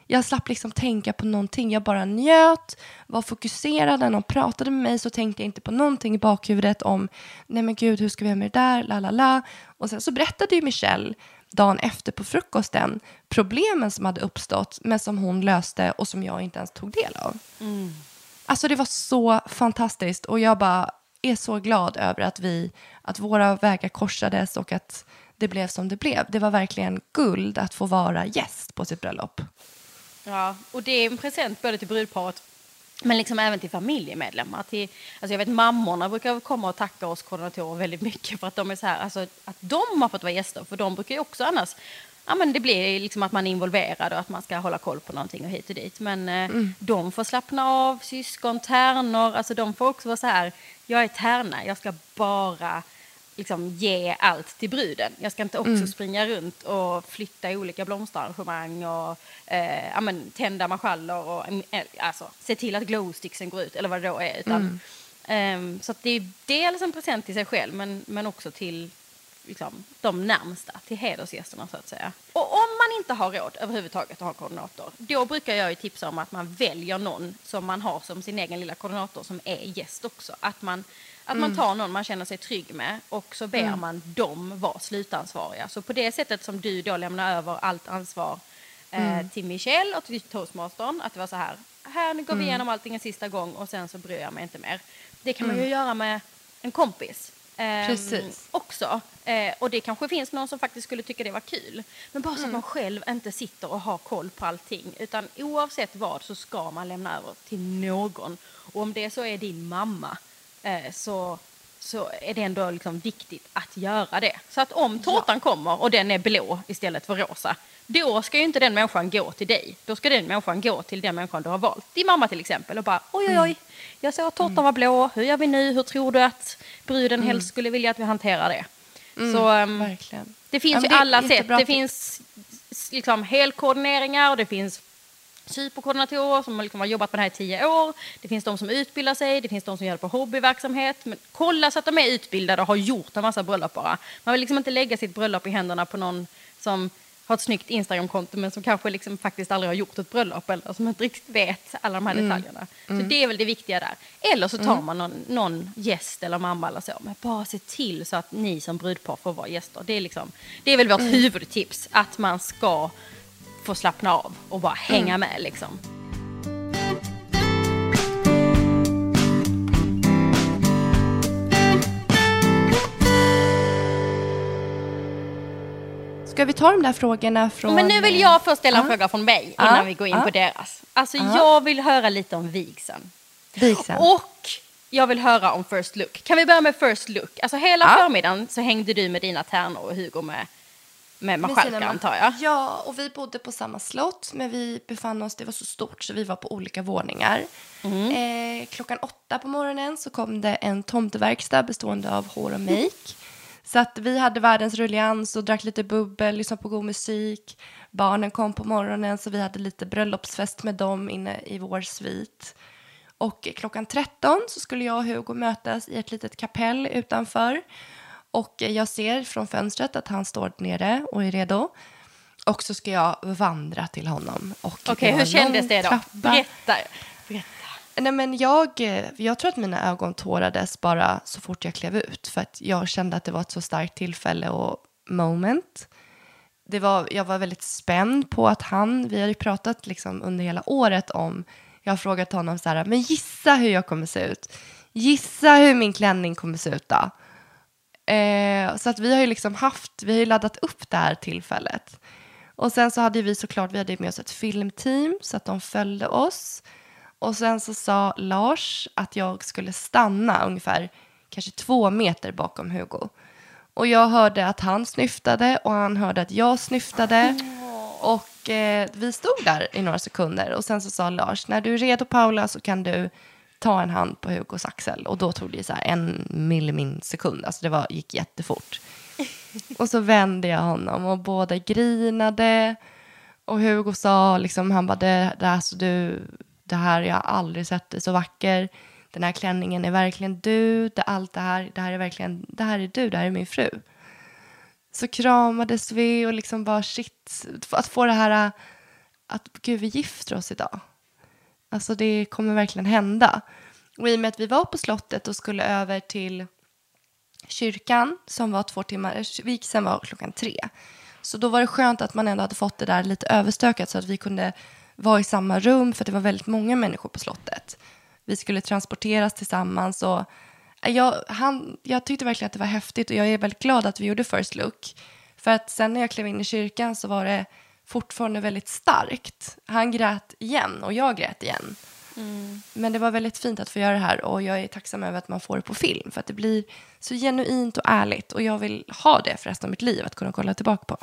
Jag slapp liksom tänka på någonting, jag bara njöt, var fokuserad. När någon pratade med mig så tänkte jag inte på någonting i bakhuvudet om nej men gud hur ska vi göra med det där, la la la. Och sen så berättade ju Michelle dagen efter på frukosten problemen som hade uppstått men som hon löste och som jag inte ens tog del av. Mm. Alltså det var så fantastiskt och jag bara är så glad över att vi, att våra vägar korsades och att det blev som det blev. Det var verkligen guld att få vara gäst på sitt bröllop. Ja, och det är en present både till brudparet men liksom även till familjemedlemmar. Till, alltså jag vet mammorna brukar komma och tacka oss koordinatorer väldigt mycket för att de är så här, alltså att de har fått vara gäster, för de brukar ju också annars ja, men det blir liksom att man är involverad och att man ska hålla koll på någonting och hit och dit. Men eh, mm. de får slappna av, syskon, tärnor, alltså de får också vara så här, jag är tärna, jag ska bara liksom ge allt till bruden. Jag ska inte också mm. springa runt och flytta olika blomsterarrangemang och eh, ja, men, tända marschaller och eh, alltså, se till att glowsticksen går ut eller vad det då är. Utan, mm. eh, så det är dels en present till sig själv men, men också till liksom, de närmsta till hedersgästerna så att säga. Och om man inte har råd överhuvudtaget att ha koordinator, då brukar jag ju tipsa om att man väljer någon som man har som sin egen lilla koordinator som är gäst också. Att man, att mm. man tar någon man känner sig trygg med och så ber mm. man dem vara slutansvariga. Så på det sättet som du då lämnar över allt ansvar eh, mm. till Michelle och till toastmastern, att det var så här, här nu går vi mm. igenom allting en sista gång och sen så bryr jag mig inte mer. Det kan man ju mm. göra med en kompis Eh, Precis. också. Eh, och det kanske finns någon som faktiskt skulle tycka det var kul. Men bara så mm. att man själv inte sitter och har koll på allting. Utan oavsett vad så ska man lämna över till någon. Och om det så är din mamma eh, så så är det ändå liksom viktigt att göra det. Så att om tårtan kommer och den är blå istället för rosa, då ska ju inte den människan gå till dig. Då ska den människan gå till den människan du har valt. Din mamma till exempel och bara oj oj oj, jag såg att tårtan var blå, hur gör vi nu, hur tror du att bruden helst skulle vilja att vi hanterar det? Så um, det finns Ja, ju det alla sätt. Det finns liksom helkoordineringar och det finns superkoordinatorer som liksom har jobbat med det här i tio år. Det finns de som utbildar sig, det finns de som gör det på hobbyverksamhet. Men kolla så att de är utbildade och har gjort en massa bröllop bara. Man vill liksom inte lägga sitt bröllop i händerna på någon som har ett snyggt Instagramkonto men som kanske liksom faktiskt aldrig har gjort ett bröllop eller som inte riktigt vet alla de här Mm. detaljerna. Så det är väl det viktiga där. Eller så tar man någon, någon gäst eller mamma eller så. Men bara se till så att ni som brudpar får vara gäster. Det är, liksom, det är väl vårt Mm. huvudtips. Att man ska få slappna av och bara hänga med liksom. Ska vi ta de där frågorna från... Men nu vill jag först ställa en fråga från mig innan vi går in på deras. Alltså jag vill höra lite om vigseln. Vigseln. Och jag vill höra om first look. Kan vi börja med first look? Alltså hela Ja. förmiddagen så hängde du med dina tärnor och Hugo med, med marskalkar antar jag. Ja, och vi bodde på samma slott, men vi befann oss, det var så stort så vi var på olika våningar. Eh, klockan åtta på morgonen så kom det en tomteverkstad bestående av hår och make. Så att vi hade världens rullians och drack lite bubbel, lyssnade på god musik. Barnen kom på morgonen så vi hade lite bröllopsfest med dem inne i vår svit. Och klockan 13 så skulle jag och Hugo mötas i ett litet kapell utanför. Och jag ser från fönstret att han står nere och är redo. Och så ska jag vandra till honom. Okej, var hur kändes det då? trappa. Berätta. Nej, men jag, eh, jag tror att mina ögon tårades bara så fort jag klev ut. För att jag kände att det var ett så starkt tillfälle och moment. Det var, jag var väldigt spänd på att han, vi hade ju pratat liksom under hela året om, jag har frågat honom så här, men gissa hur jag kommer se ut. Gissa hur min klänning kommer se ut då. Eh, så att vi har ju liksom haft, vi har ju laddat upp det här tillfället. Och sen så hade vi såklart, vi hade med oss ett filmteam så att de följde oss. Och sen så sa Lars att jag skulle stanna ungefär kanske två meter bakom Hugo. Och jag hörde att han snyftade och han hörde att jag snyftade. Och eh, vi stod där i några sekunder och sen så sa Lars, när du är redo Paula så kan du ta en hand på Hugos axel. Och då tog det så en millisekund, alltså det var, gick jättefort. [laughs] Och så vände jag honom och båda grinade. Och Hugo sa, liksom, han bara, det, det, alltså, du, det här, jag har aldrig sett dig så vacker. Den här klänningen är verkligen du. Det, allt det här, det här är verkligen, det här är du, det här är min fru. Så kramades vi och liksom bara shit, att få det här att gud vi gifter oss idag. Alltså det kommer verkligen hända. Och i och med att vi var på slottet och skulle över till kyrkan som var två timmar, vigseln var klockan tre. Så då var det skönt att man ändå hade fått det där lite överstökat så att vi kunde vara i samma rum för det var väldigt många människor på slottet. Vi skulle transporteras tillsammans och jag, han, jag tyckte verkligen att det var häftigt och jag är väldigt glad att vi gjorde First Look. För att sen när jag klev in i kyrkan så var det fortfarande väldigt starkt. Han grät igen och jag grät igen. Men det var väldigt fint att få göra det här och jag är tacksam över att man får det på film för att det blir så genuint och ärligt och jag vill ha det för resten av mitt liv att kunna kolla tillbaka på.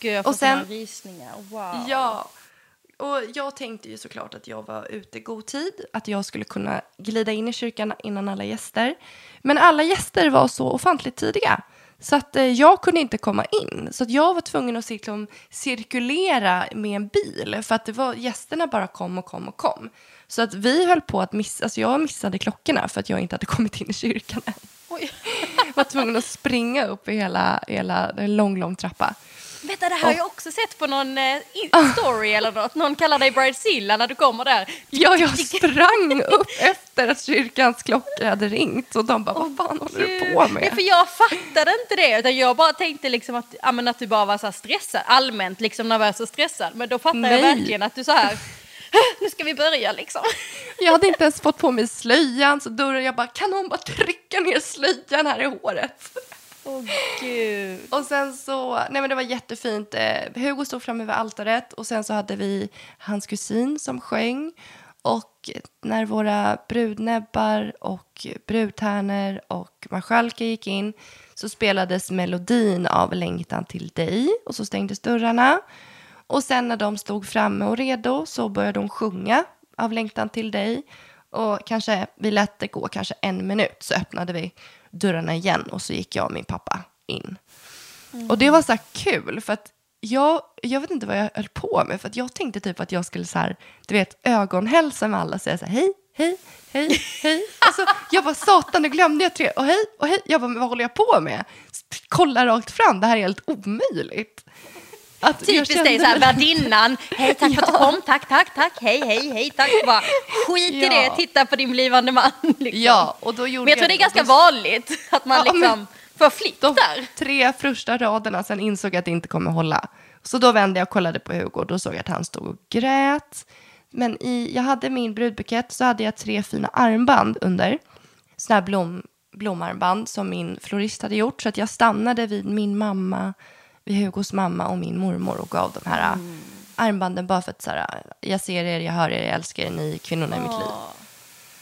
Gud, jag får Och sen- rysningar. Wow. Ja, och jag tänkte ju såklart att jag var ute i god tid, att jag skulle kunna glida in i kyrkan innan alla gäster. Men alla gäster var så ofantligt tidiga. Så att eh, jag kunde inte komma in. Så att jag var tvungen att liksom, cirkulera med en bil. För att det var, gästerna bara kom och kom och kom. Så att vi höll på att missa, alltså jag missade klockorna för att jag inte hade [laughs] kommit in i kyrkan än. Oj. var tvungen att springa upp i hela, hela en lång, lång trappa. Vänta, det här har jag också sett på någon eh, in- story eller något. Någon kallar dig Bridezilla när du kommer där. Ja, jag [laughs] sprang upp efter att kyrkans klocka hade ringt och de bara, vad fan håller du på Ja, med? för jag fattade inte det, utan jag bara tänkte liksom att, ja, men att du bara var så stressad, allmänt liksom nervös och stressad. Men då fattar jag Nej. verkligen att du så här, nu ska vi börja liksom. Jag hade inte ens fått på mig slöjan så dörren, jag bara, kan någon bara trycka ner slöjan här i håret? Åh gud. Och sen så, nej men det var jättefint. Eh, Hugo stod framme vid altaret och sen så hade vi hans kusin som sjöng. Och när våra brudnäbbar och brudtärnor och marskalkar gick in så spelades melodin av Längtan till dig och så stängdes dörrarna. Och sen när de stod framme och redo så började de sjunga av Längtan till dig. Och kanske, vi lät det gå kanske en minut så öppnade vi dörrarna igen och så gick jag och min pappa in. Mm. Och det var så kul för att jag, jag vet inte vad jag höll på med för att jag tänkte typ att jag skulle så här, du vet ögonhälsa med alla och säga så här hej, hej, hej, hej. [laughs] Alltså, jag bara satan, nu glömde jag tre och hej och hej. Jag bara, vad håller jag på med? Kolla rakt fram, det här är helt omöjligt. Att Typiskt dig, så här, värdinnan. Hej, tack för att du kom. Tack, tack, tack. Hej, hej, hej, tack. Bara, skit i det, titta på din blivande man. [laughs] Liksom. Ja, och då gjorde men jag tror det är ganska vanligt att man ja, liksom flipp där. tre första raderna, sen insåg jag att det inte kommer hålla. Så då vände jag och kollade på Hugo och då såg jag att han stod och grät. Men i, jag hade min brudbukett så hade jag tre fina armband under. Sådana här blom, blomarmband som min florist hade gjort. Så att jag stannade vid min mamma, vid Hugos mamma och min mormor och gav de här mm. armbanden bara för att så här, jag ser er, jag hör er, jag älskar er, ni kvinnorna i mitt liv.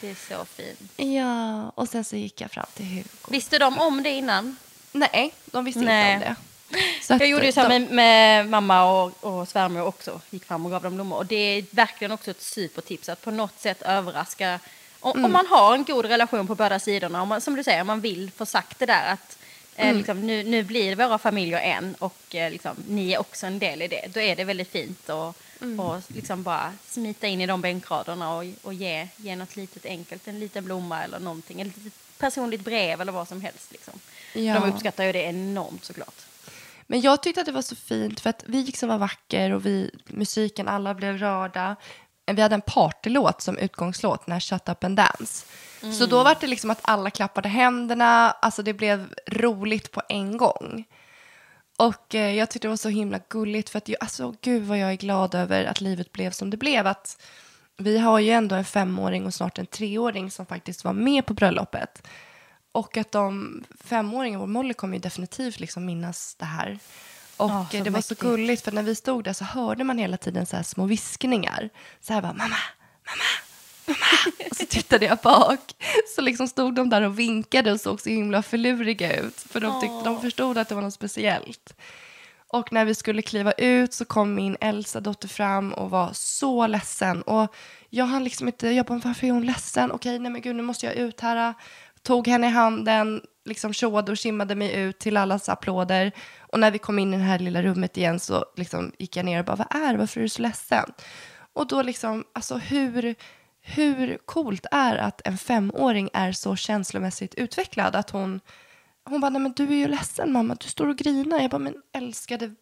Det är så fint. Ja, och sen så gick jag fram till Hugo. Visste de om det innan? Nej, de visste Nej. inte om det. [laughs] Så jag gjorde ju så med, med, mamma och, och svärmor också. Gick fram och gav dem blommor. Och det är verkligen också ett supertips att på något sätt överraska. Om, mm. om man har en god relation på båda sidorna, om man, som du säger, om man vill få sagt det där att mm. liksom, nu, nu blir våra familjer en och eh, liksom, ni är också en del i det. Då är det väldigt fint att mm. och liksom bara smita in i de bänkraderna och, och ge, ge något litet enkelt, en liten blomma eller någonting, ett litet personligt brev eller vad som helst. Liksom. Ja. De uppskattar ju det enormt såklart. Men jag tyckte att det var så fint för att vi var vacker och vi, musiken, alla blev rörda. Vi hade en partylåt som utgångslåt, när Shut Up and Dance. Mm. Så då var det liksom att alla klappade händerna, alltså det blev roligt på en gång. Och eh, jag tyckte det var så himla gulligt för att alltså gud vad jag är glad över att livet blev som det blev. Att vi har ju ändå en femåring och snart en treåring som faktiskt var med på bröllopet. Och att de femåringar, vår Molly kommer ju definitivt liksom minnas det här. Och oh, det var mäktigt. så gulligt för när vi stod där så hörde man hela tiden så här små viskningar. Så här bara mamma, mamma, mamma. och så tittade jag bak. Så liksom stod de där och vinkade och såg så himla förluriga ut. För de, tyckte, de förstod att det var något speciellt. Och när vi skulle kliva ut så kom min äldsta dotter fram och var så ledsen. Och jag hann liksom inte, jag bara varför är hon ledsen? Okej, nej men gud nu måste jag ut här tog henne i handen, liksom tjoade och simmade mig ut till allas applåder. Och när vi kom in i det här lilla rummet igen så liksom gick jag ner och bara, vad är det? Varför är du så ledsen? Och då liksom, alltså hur, hur coolt är att en femåring är så känslomässigt utvecklad att hon, hon bara, nej men du är ju ledsen mamma, du står och grinar. Jag bara, men älskade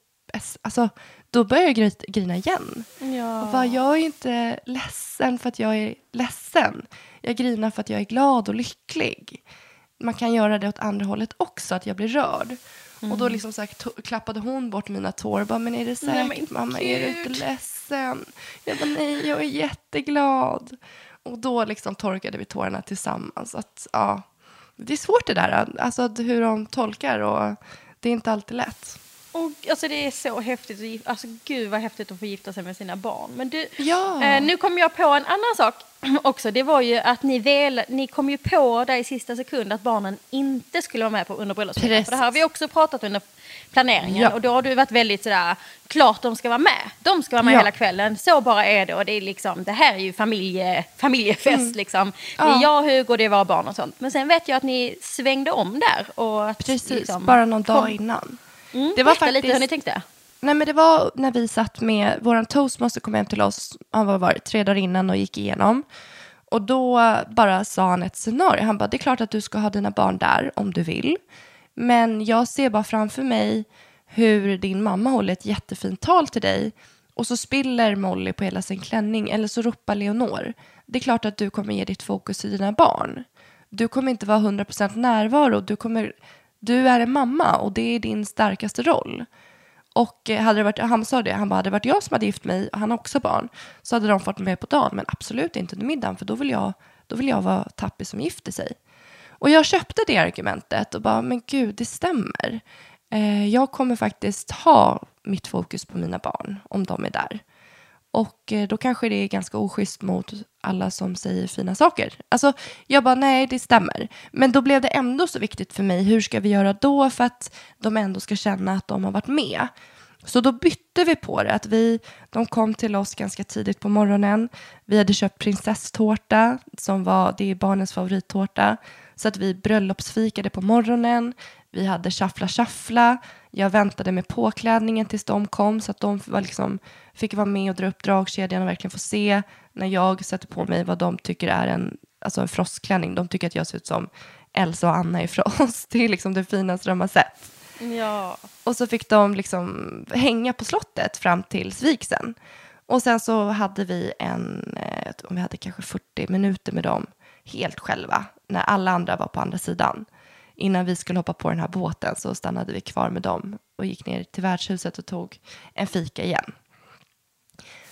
Alltså, då börjar jag grina igen. Ja. Och bara, jag är inte ledsen för att jag är ledsen. Jag grinar för att jag är glad och lycklig. Man kan göra det åt andra hållet också, att jag blir rörd. Mm. Och då mm. liksom så här, klappade hon bort mina tår. Bara, men är det säkert nej, mamma? Är du inte ledsen? Jag bara, nej, jag är jätteglad. Och då liksom torkade vi tårarna tillsammans. Att, ja, det är svårt det där, alltså hur de tolkar och det är inte alltid lätt. Och, alltså det är så häftigt. Alltså, gud vad häftigt att få gifta sig med sina barn. Men du, ja. eh, nu kom jag på en annan sak [clears throat] också. Det var ju att ni, väl, ni kom ju på där i sista sekund att barnen inte skulle vara med på under bröllopsfesten. För det här har vi också pratat under planeringen. Ja. Och då har du varit väldigt sådär, klart de ska vara med. De ska vara med ja. hela kvällen. Så bara är det. Och det, är liksom, det här är ju familje, familjefest mm. liksom. Det är jag, Hugo, det är våra barn och sånt. Men sen vet jag att ni svängde om där. Och att, Precis, liksom, bara någon dag kom, innan. Mm, det var faktiskt, lite hur ni tänkte. Nej, men det var när vi satt med, vår toastmaster kom hem till oss, han var varit tre dagar innan och gick igenom. Och då bara sa han ett scenario. Han bara, det är klart att du ska ha dina barn där om du vill. Men jag ser bara framför mig hur din mamma håller ett jättefint tal till dig och så spiller Molly på hela sin klänning eller så ropar Leonor. Det är klart att du kommer ge ditt fokus till dina barn. Du kommer inte vara 100% närvaro. Du kommer du är en mamma och det är din starkaste roll. Och eh, hade det varit, han sa det, han bara, hade det varit jag som hade gift mig, och han har också barn, så hade de fått med på dagen, men absolut inte under middagen, för då vill jag, då vill jag vara tappig som gifter sig. Och jag köpte det argumentet och bara, men gud, det stämmer. Eh, jag kommer faktiskt ha mitt fokus på mina barn, om de är där. Och eh, då kanske det är ganska oschysst mot alla som säger fina saker. Alltså, jag bara, nej, det stämmer. Men då blev det ändå så viktigt för mig, hur ska vi göra då för att de ändå ska känna att de har varit med? Så då bytte vi på det. Att vi, de kom till oss ganska tidigt på morgonen. Vi hade köpt prinsesstårta, som var, det är barnens favorittårta. Så att vi bröllopsfikade på morgonen. Vi hade shuffla shuffla. Jag väntade med påklädningen tills de kom så att de var liksom, fick vara med och dra upp dragkedjan och verkligen få se när jag sätter på mig vad de tycker är en, alltså en frostklänning. De tycker att jag ser ut som Elsa och Anna i Frost. [laughs] Det är liksom det finaste de har sett. Ja. Och så fick de liksom hänga på slottet fram till vigseln. Och sen så hade vi en, eh, om vi hade kanske 40 minuter med dem helt själva när alla andra var på andra sidan. Innan vi skulle hoppa på den här båten så stannade vi kvar med dem och gick ner till värdshuset och tog en fika igen.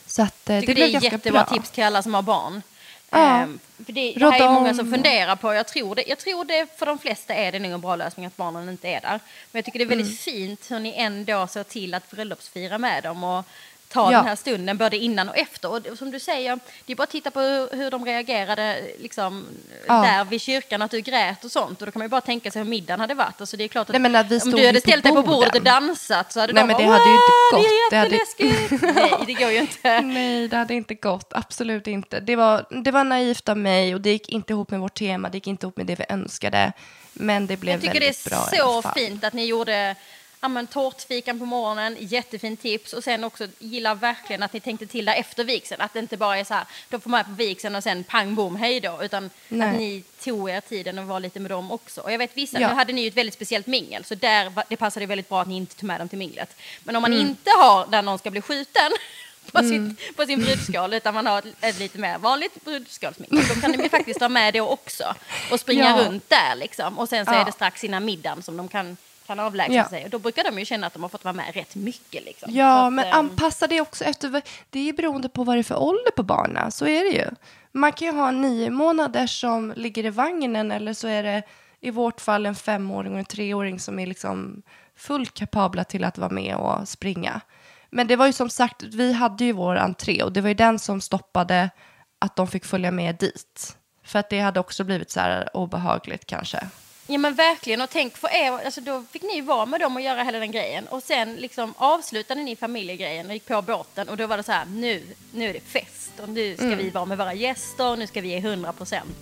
Så att, eh, det blev det är ganska jättebra bra. tips till alla som har barn. Ja. Ehm, för det, det här är många om- som funderar på, jag tror, det, jag tror det för de flesta är det nog en bra lösning att barnen inte är där. Men jag tycker det är väldigt Mm. fint hur ni ändå ser till att bröllopsfira med dem och ta Ja. den här stunden både innan och efter. Och som du säger, det är bara att titta på hur, hur de reagerade liksom, Ja. där vid kyrkan, att du grät och sånt. Och då kan man ju bara tänka sig hur middagen hade varit. Alltså det är klart att Nej, om du hade ställt dig på bordet och dansat så hade Nej, de men bara, det hade ju inte "Wow, gått. Det Det är hade- jätteläskigt. [laughs] Nej, det går ju inte. Nej, det hade inte gått. Absolut inte. Det var, det var naivt av mig och det gick inte ihop med vårt tema. Det gick inte ihop med det vi önskade. Men det blev Jag tycker det väldigt bra är så fint att ni gjorde ja, men, tårtfikan på morgonen, jättefint tips. Och sen också gillar verkligen att ni tänkte till där efter vigseln. Att det inte bara är så här, de får med på vigseln och sen pang bom, hej då. Utan Nej. att ni tog er tiden och var lite med dem också. Och jag vet vissa, Ja. nu hade ni ju ett väldigt speciellt mingel. Så där, det passade väldigt bra att ni inte tog med dem till minglet. Men om man Mm. inte har där någon ska bli skjuten [laughs] på, sitt, på sin brudskål utan man har ett, ett lite mer vanligt brudskålsmingel. Då kan de faktiskt ha med det också och springa Ja. runt där liksom. Och sen så Ja. är det strax innan middagen som de kan, kan avlägsna Ja. sig. Och då brukar de ju känna att de har fått vara med rätt mycket. Liksom. Ja, att, men ehm, anpassa det också efter... Det är beroende på vad det är för ålder på barnen. Så är det ju. Man kan ju ha nio månader som ligger i vagnen eller så är det i vårt fall en femåring och en treåring som är liksom fullt kapabla till att vara med och springa. Men det var ju som sagt, vi hade ju vår entré och det var ju den som stoppade att de fick följa med dit. För att det hade också blivit så här obehagligt kanske. Ja men verkligen och tänk för er, alltså då fick ni vara med dem och göra hela den grejen och sen liksom avslutade ni familjegrejen och gick på båten och då var det så här nu, nu är det fest och nu ska Mm. vi vara med våra gäster och nu ska vi ge 100 procent.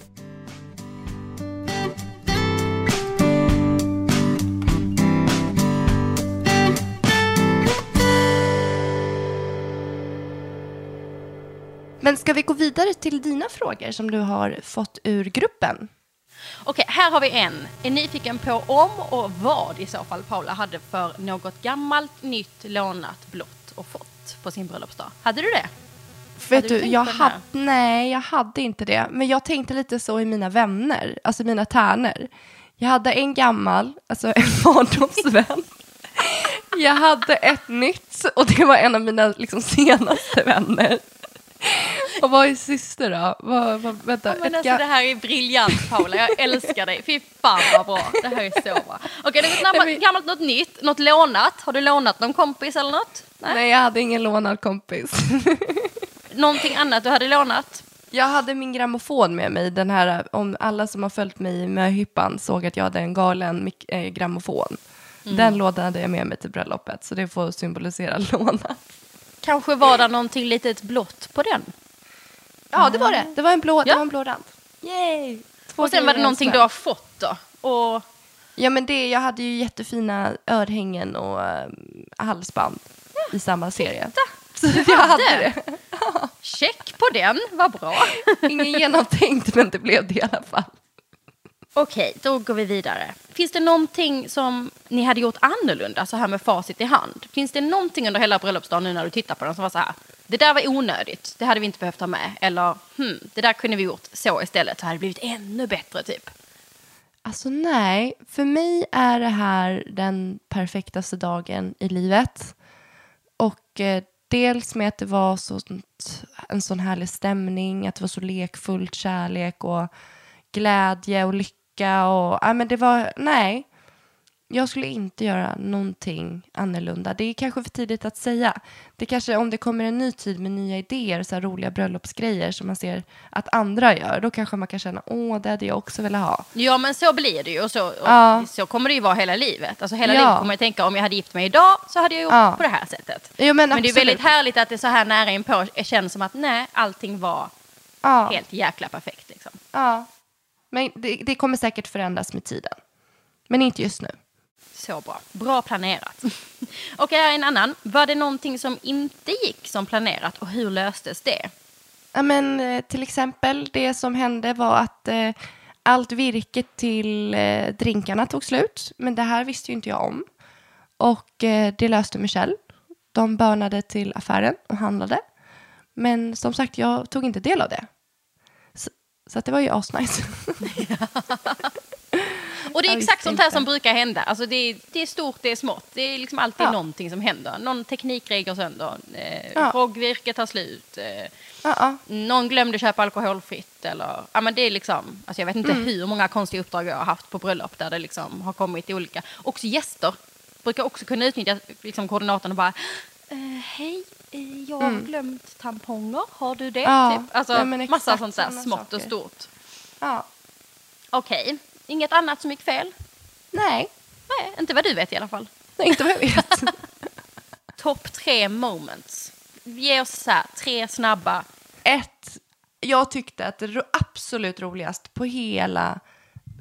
Men ska vi gå vidare till dina frågor som du har fått ur gruppen? Okej, här har vi en. Är nyfiken på om och vad i så fall Paula hade för något gammalt, nytt, lånat, blått och fått på sin bröllopsdag? Hade du det? Vet du du, tänkt jag hade, nej, jag hade inte det. Men jag tänkte lite så i mina vänner, alltså mina tärnor. Jag hade en gammal, alltså en [laughs] barndomsvän. Jag hade ett nytt och det var en av mina liksom, senaste vänner. Och vad är syster då? Vad, vad, vänta, Ja, men alltså, det här är briljant Paula, jag älskar dig. Fy fan vad bra, det här är så bra. Okej, något gammalt, något nytt, något lånat. Har du lånat någon kompis eller något? Nej. Nej, jag hade ingen lånad kompis. [laughs] Någonting annat du hade lånat? Jag hade min grammofon med mig. Den här, om alla som har följt mig i möhippan såg att jag hade en galen eh, grammofon. Mm. Den lånade jag med mig till bröllopet, så det får symbolisera [laughs] låna. Kanske var det någonting litet blått på den? Ja, det var det. Det var en blå, det Ja. var en blå rand. Yay! Två Och sen var det någonting du har fått då? Och Ja, men det, jag hade ju jättefina örhängen och äh, halsband i samma serie. [laughs] Så jag hade det. [laughs] check på den, vad bra. [laughs] Ingen genomtänkt, men det blev det i alla fall. Okej, då går vi vidare. Finns det någonting som ni hade gjort annorlunda så här med facit i hand? Finns det någonting under hela bröllopsdagen nu när du tittar på den som var så här, det där var onödigt, det hade vi inte behövt ha med. Eller, hmm, det där kunde vi gjort så istället, så hade det blivit ännu bättre typ. Alltså nej, för mig är det här den perfektaste dagen i livet. Och eh, dels med att det var sånt, en sån härlig stämning, att det var så lekfullt, kärlek och glädje och lycka. Och, ja, men det var, nej jag skulle inte göra någonting annorlunda. Det är kanske för tidigt att säga. Det kanske om det kommer en ny tid med nya idéer, så här roliga bröllopsgrejer som man ser att andra gör, då kanske man kan känna åh, det hade jag också velat ha. Ja, men så blir det ju och så, och Ja. så kommer det ju vara hela livet. Alltså hela Ja. livet kommer jag tänka om jag hade gift mig idag så hade jag gjort Ja. på det här sättet. Jo, men Men det är väldigt härligt att det så här nära inpå känns som att nej, allting var helt jäkla perfekt. Liksom. Ja. Men det, det kommer säkert förändras med tiden. Men inte just nu. Så bra. Bra planerat. [laughs] och här är en annan. Var det någonting som inte gick som planerat och hur löstes det? Ja, men, eh, till exempel, det som hände var att eh, allt virke till eh, drinkarna tog slut. Men det här visste ju inte jag om. Och eh, det löste Michelle. De bönade till affären och handlade. Men som sagt, jag tog inte del av det. Så, så det var ju asnice. [laughs] [laughs] Och det är exakt sånt här som brukar hända. Alltså det, är, det är stort, det är smått. Det är liksom alltid Ja. någonting som händer. Någon teknikgrej går sönder. Eh, Ja. Tar slut. Eh, ja, någon glömde köpa alkoholfritt. Eller, ja, men det är liksom, alltså jag vet inte Mm. hur många konstiga uppdrag jag har haft på bröllop där det liksom har kommit olika. Också gäster brukar också kunna utnyttja liksom, koordinatorn och bara eh, Hej, eh, jag har glömt tamponger. Har du det? Mm. Ja, typ. Alltså, ja, massa sånt där smått och saker. stort. ja. Okej, inget annat som gick fel? Nej, Nej, inte vad du vet i alla fall. Nej, inte vad jag vet. [laughs] Topp tre moments. Ge oss så här, tre snabba. Ett, jag tyckte att det absolut roligast på hela,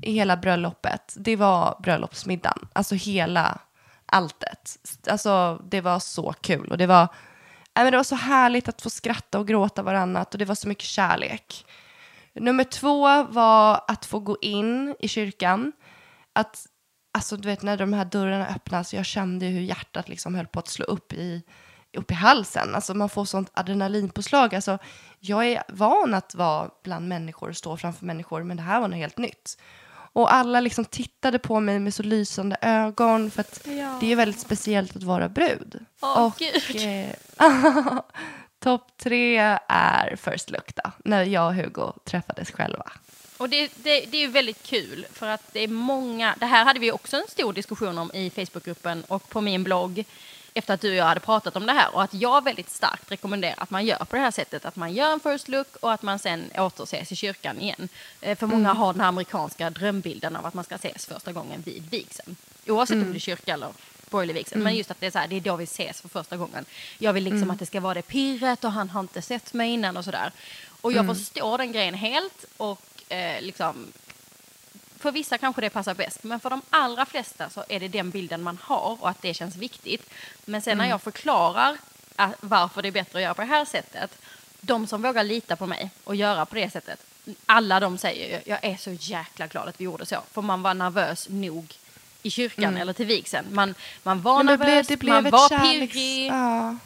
hela bröllopet, det var bröllopsmiddagen. Alltså hela alltet. Alltså det var så kul och det var, nej, men det var så härligt att få skratta och gråta varannat och det var så mycket kärlek. Nummer två var att få gå in i kyrkan. Att, alltså du vet när de här dörrarna öppnas, jag kände hur hjärtat liksom höll på att slå upp i, upp i halsen. Alltså man får sånt adrenalinpåslag. Alltså, jag är van att vara bland människor och stå framför människor, men det här var något helt nytt. Och alla liksom tittade på mig med så lysande ögon, för att Ja. det är väldigt speciellt att vara brud. Åh, och Gud. eh, [laughs] topp tre är First Look då, när jag och Hugo träffades själva. Och det, det, det är ju väldigt kul för att det är många, det här hade vi också en stor diskussion om i Facebookgruppen och på min blogg efter att du och jag hade pratat om det här och att jag väldigt starkt rekommenderar att man gör på det här sättet, att man gör en first look och att man sen återses i kyrkan igen. Eh, För många har den här amerikanska drömbilden av att man ska ses första gången vid vigseln. Oavsett om det är kyrka eller borgerlig vigsel. Men just att det är, så här, det är då vi ses för första gången. Jag vill liksom att det ska vara det pirret och han har inte sett mig innan och sådär. Och jag förstår den grejen helt och eh, liksom för vissa kanske det passar bäst, men för de allra flesta så är det den bilden man har och att det känns viktigt. Men sen när jag förklarar att, varför det är bättre att göra på det här sättet, de som vågar lita på mig och göra på det sättet, alla de säger ju, jag är så jäkla glad att vi gjorde så, för man var nervös nog i kyrkan eller till vigseln. Man, man var Men det nervös, blev, det blev man var kärleks... pirrig. Ja.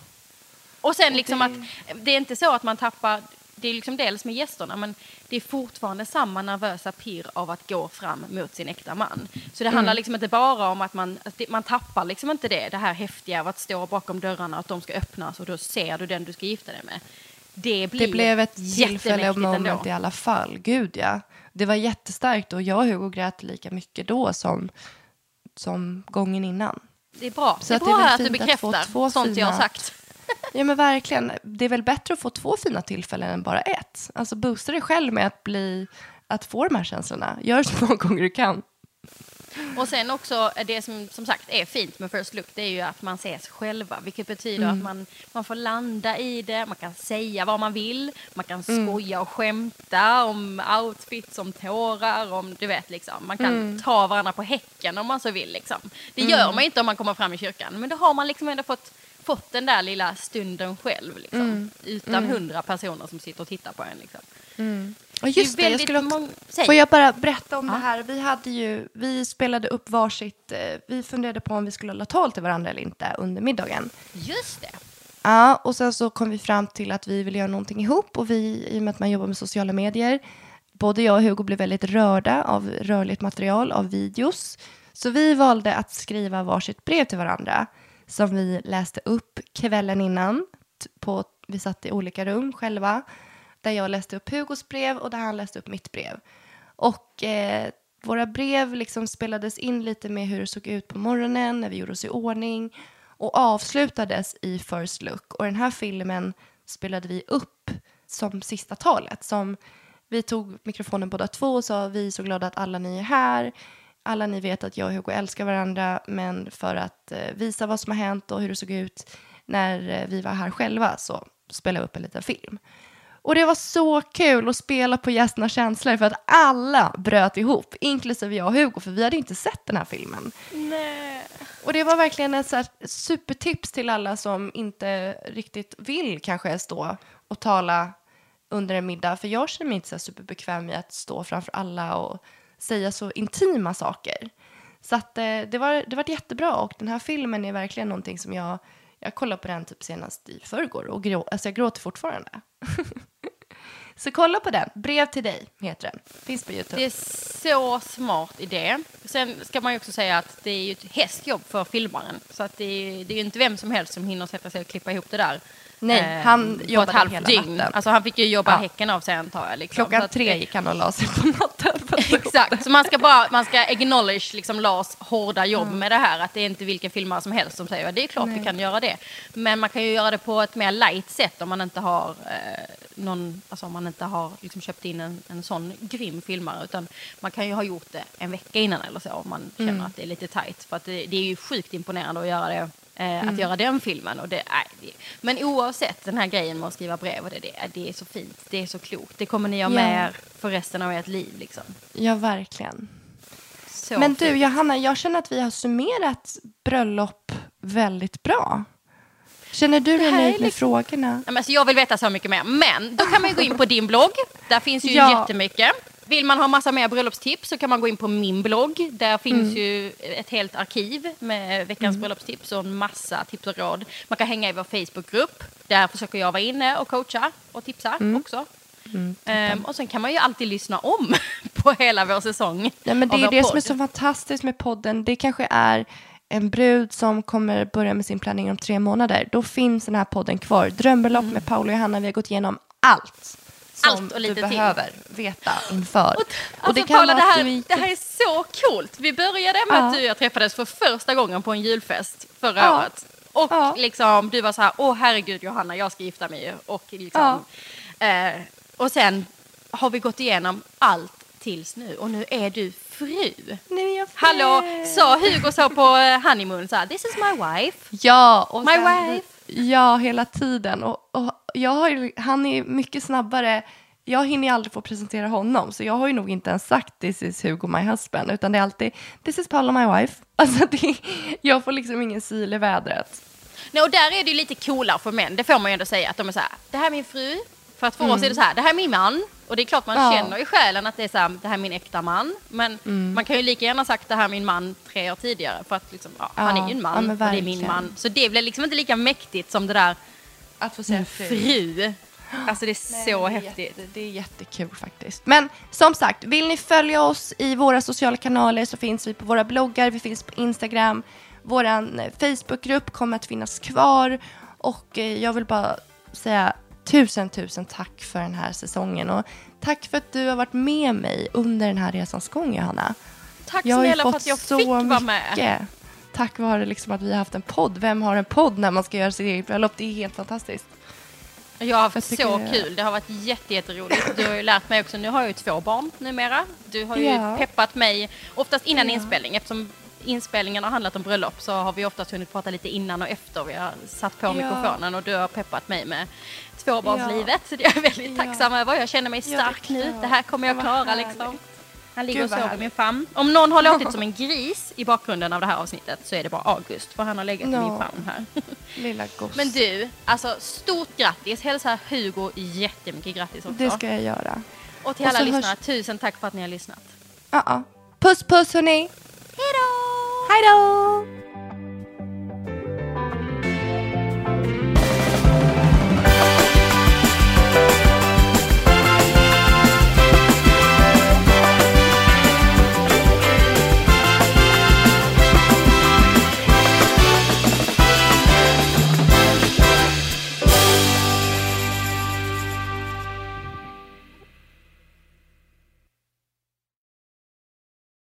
Och sen liksom det- att det är inte så att man tappar, det är liksom dels med gästerna, men det är fortfarande samma nervösa pirr av att gå fram mot sin äkta man. Så det Mm. handlar liksom inte bara om att man, att det, man tappar liksom inte det, det här häftiga av att stå bakom dörrarna att de ska öppnas och då ser du den du ska gifta dig med. Det, Det blev ett tillfälle moment ändå. i alla fall. Gud ja. Det var jättestarkt och jag och Hugo grät lika mycket då som, som gången innan. Det är bra, Så det är att bra det är att du fint att bekräftar två sånt jag har fina- sagt. [laughs] Ja men verkligen. Det är väl bättre att få två fina tillfällen än bara ett. Alltså boosta dig själv med att bli att få de här känslorna. Gör så många gånger du kan. Och sen också eh, det som som sagt är fint med First Look det är ju att man ses själva vilket betyder Mm. att man, man får landa i det, man kan säga vad man vill, man kan Mm. skoja och skämta om outfits, om tårar, om du vet liksom. Man kan Mm. ta varandra på häcken om man så vill liksom. Det gör man inte om man kommer fram i kyrkan men då har man liksom ändå fått fått den där lilla stunden själv liksom, Mm. utan hundra personer som sitter och tittar på en. Liksom. Och just det, jag skulle också. Får jag bara berätta om Ja. det här? Vi, hade ju, vi spelade upp varsitt... Eh, vi funderade på om vi skulle hålla tal till varandra eller inte under middagen. Just det. Ja, och sen så kom vi fram till att vi ville göra någonting ihop och vi, i och med att man jobbar med sociala medier, både jag och Hugo blev väldigt rörda av rörligt material, av videos. Så vi valde att skriva varsitt brev till varandra som vi läste upp kvällen innan. På, vi satt i olika rum själva, där jag läste upp Hugos brev och där han läste upp mitt brev. Och eh, våra brev liksom spelades in lite med hur det såg ut på morgonen när vi gjorde oss i ordning och avslutades i First Look. Och den här filmen spelade vi upp som sista talet. Som vi tog mikrofonen båda två och sa vi är så glada att alla ni är här. Alla ni vet att jag och Hugo älskar varandra men för att eh, visa vad som har hänt och hur det såg ut när eh, vi var här själva så spelade vi upp en liten film. Och det var så kul att spela på gästernas känslor för att alla bröt ihop, inklusive jag och Hugo, för vi hade inte sett den här filmen. Nej. Och det var verkligen ett så supertips till alla som inte riktigt vill kanske stå och tala under en middag, för jag känner mig inte så superbekväm med att stå framför alla och säga så intima saker. Så att, eh, det, var, det var jättebra och den här filmen är verkligen någonting som jag, jag kollade på den typ senast i förrgår och grå, alltså jag gråter fortfarande. [laughs] så kolla på den, Brev till dig heter den, finns på Youtube. Det är så smart idé. Sen ska man ju också säga att det är ju ett hästjobb för filmaren. Så att det är, det är ju inte vem som helst som hinner sätta sig och klippa ihop det där. Nej, eh, han jobbade hela dygn. natten. Alltså han fick ju jobba Ja. häcken av sig antar jag. Liksom. Klockan att tre gick han och la sig på natten. att. [laughs] Exakt, så man ska bara man ska acknowledge liksom Lars hårda jobb med det här. Att det är inte vilken filmare som helst som säger det är klart vi kan göra det. Men man kan ju göra det på ett mer light sätt om man inte har eh, någon, alltså om man inte har liksom köpt in en, en sån grym filmare. Utan man kan ju ha gjort det en vecka innan eller så om man känner att det är lite tight. För att det, det är ju sjukt imponerande att göra det. Eh, Att göra den filmen. Och det, nej, det, men oavsett den här grejen med att skriva brev, och det, det, det är så fint, det är så klokt. Det kommer ni ha Ja. med er för resten av ert liv. Liksom. Ja, verkligen. Så Men du, fint. Johanna, jag känner att vi har summerat bröllop väldigt bra. Känner du dig nöjd med liksom- frågorna? Nej, men alltså jag vill veta så mycket mer. Men då kan man ju gå in på din blogg. Där finns ju [laughs] Ja. jättemycket. Vill man ha massa mer bröllopstips så kan man gå in på min blogg. Där finns Mm. ju ett helt arkiv med veckans bröllopstips och en massa tips och råd. Man kan hänga i vår Facebookgrupp. Där försöker jag vara inne och coacha och tipsa Mm. också. Ehm, och sen kan man ju alltid lyssna om [laughs] på hela vår säsong. Nej, men det är det som är podd. så fantastiskt med podden. Det kanske är en brud som kommer börja med sin planering om tre månader. Då finns den här podden kvar. Drömbröllop med Paolo och Johanna. Vi har gått igenom allt som. Allt och lite du till. behöver veta inför. Och, alltså, Paula, det, vara att här, du det här är så coolt. Vi började med Ja. att du och jag träffades för första gången på en julfest förra Ja. året. Och Ja. liksom, du var så här, åh herregud Johanna, jag ska gifta mig ju." Och, liksom, eh, och sen har vi gått igenom allt tills nu och nu är du fru. Nu är jag Hallå, fri. sa Hugo så på eh, honeymoon så här, this is my wife. Ja, och My sen- wife. Ja, hela tiden. Och, och jag har han är mycket snabbare. Jag hinner aldrig få presentera honom, så jag har ju nog inte ens sagt this is Hugo my husband, utan det är alltid this is Paula my wife. [laughs] Alltså det, jag får liksom ingen syl i vädret. Nej, och där är det ju lite coolare för män, det får man ju ändå säga, att de är så här, det här är min fru. För att för oss är det så här, det här är min man. Och det är klart man Mm. Ja. känner i själen att det är så här, det här är min äkta man. Men Mm. man kan ju lika gärna sagt det här är min man tre år tidigare. För att liksom, ja, han Ja, är ju en ja, man men och det är min man. Så det blir liksom inte lika mäktigt som det där Att få säga fru. Alltså det är så det är häftigt. Jätte, det är jättekul faktiskt. Men som sagt, vill ni följa oss i våra sociala kanaler så finns vi på våra bloggar, vi finns på Instagram. Vår Facebookgrupp kommer att finnas kvar. Och eh, jag vill bara säga tusen, tusen tack för den här säsongen. Och tack för att du har varit med mig under den här resans gång, Johanna. Tack Jag snälla för att jag fick vara mycket. med. Tack vare liksom att vi har haft en podd. Vem har en podd när man ska göra sitt eget bröllop? Det är helt fantastiskt. Jag har haft Jag så kul. Det har varit jätte, jätteroligt. Du har ju lärt mig också. Nu har jag ju två barn numera. Du har ju Ja. peppat mig, oftast innan Ja. inspelning. Eftersom inspelningen har handlat om bröllop så har vi oftast hunnit prata lite innan och efter vi har satt på Ja. mikrofonen. Och du har peppat mig med tvåbarnslivet. Så det är jag väldigt Ja. tacksam över. Jag känner mig Ja, stark nu. Det här kommer jag klara liksom. Han ligger och sover i min famn. Om någon har låtit som en gris i bakgrunden av det här avsnittet så är det bara August. För han har legat i min famn här. [laughs] Lilla goss. Men du, alltså stort grattis. Hälsa Hugo jättemycket grattis också. Det ska jag göra. Och till Och alla lyssnare, hörs- tusen tack för att ni har lyssnat. Ja, ja. Puss puss hörni! Hej då! Hej då!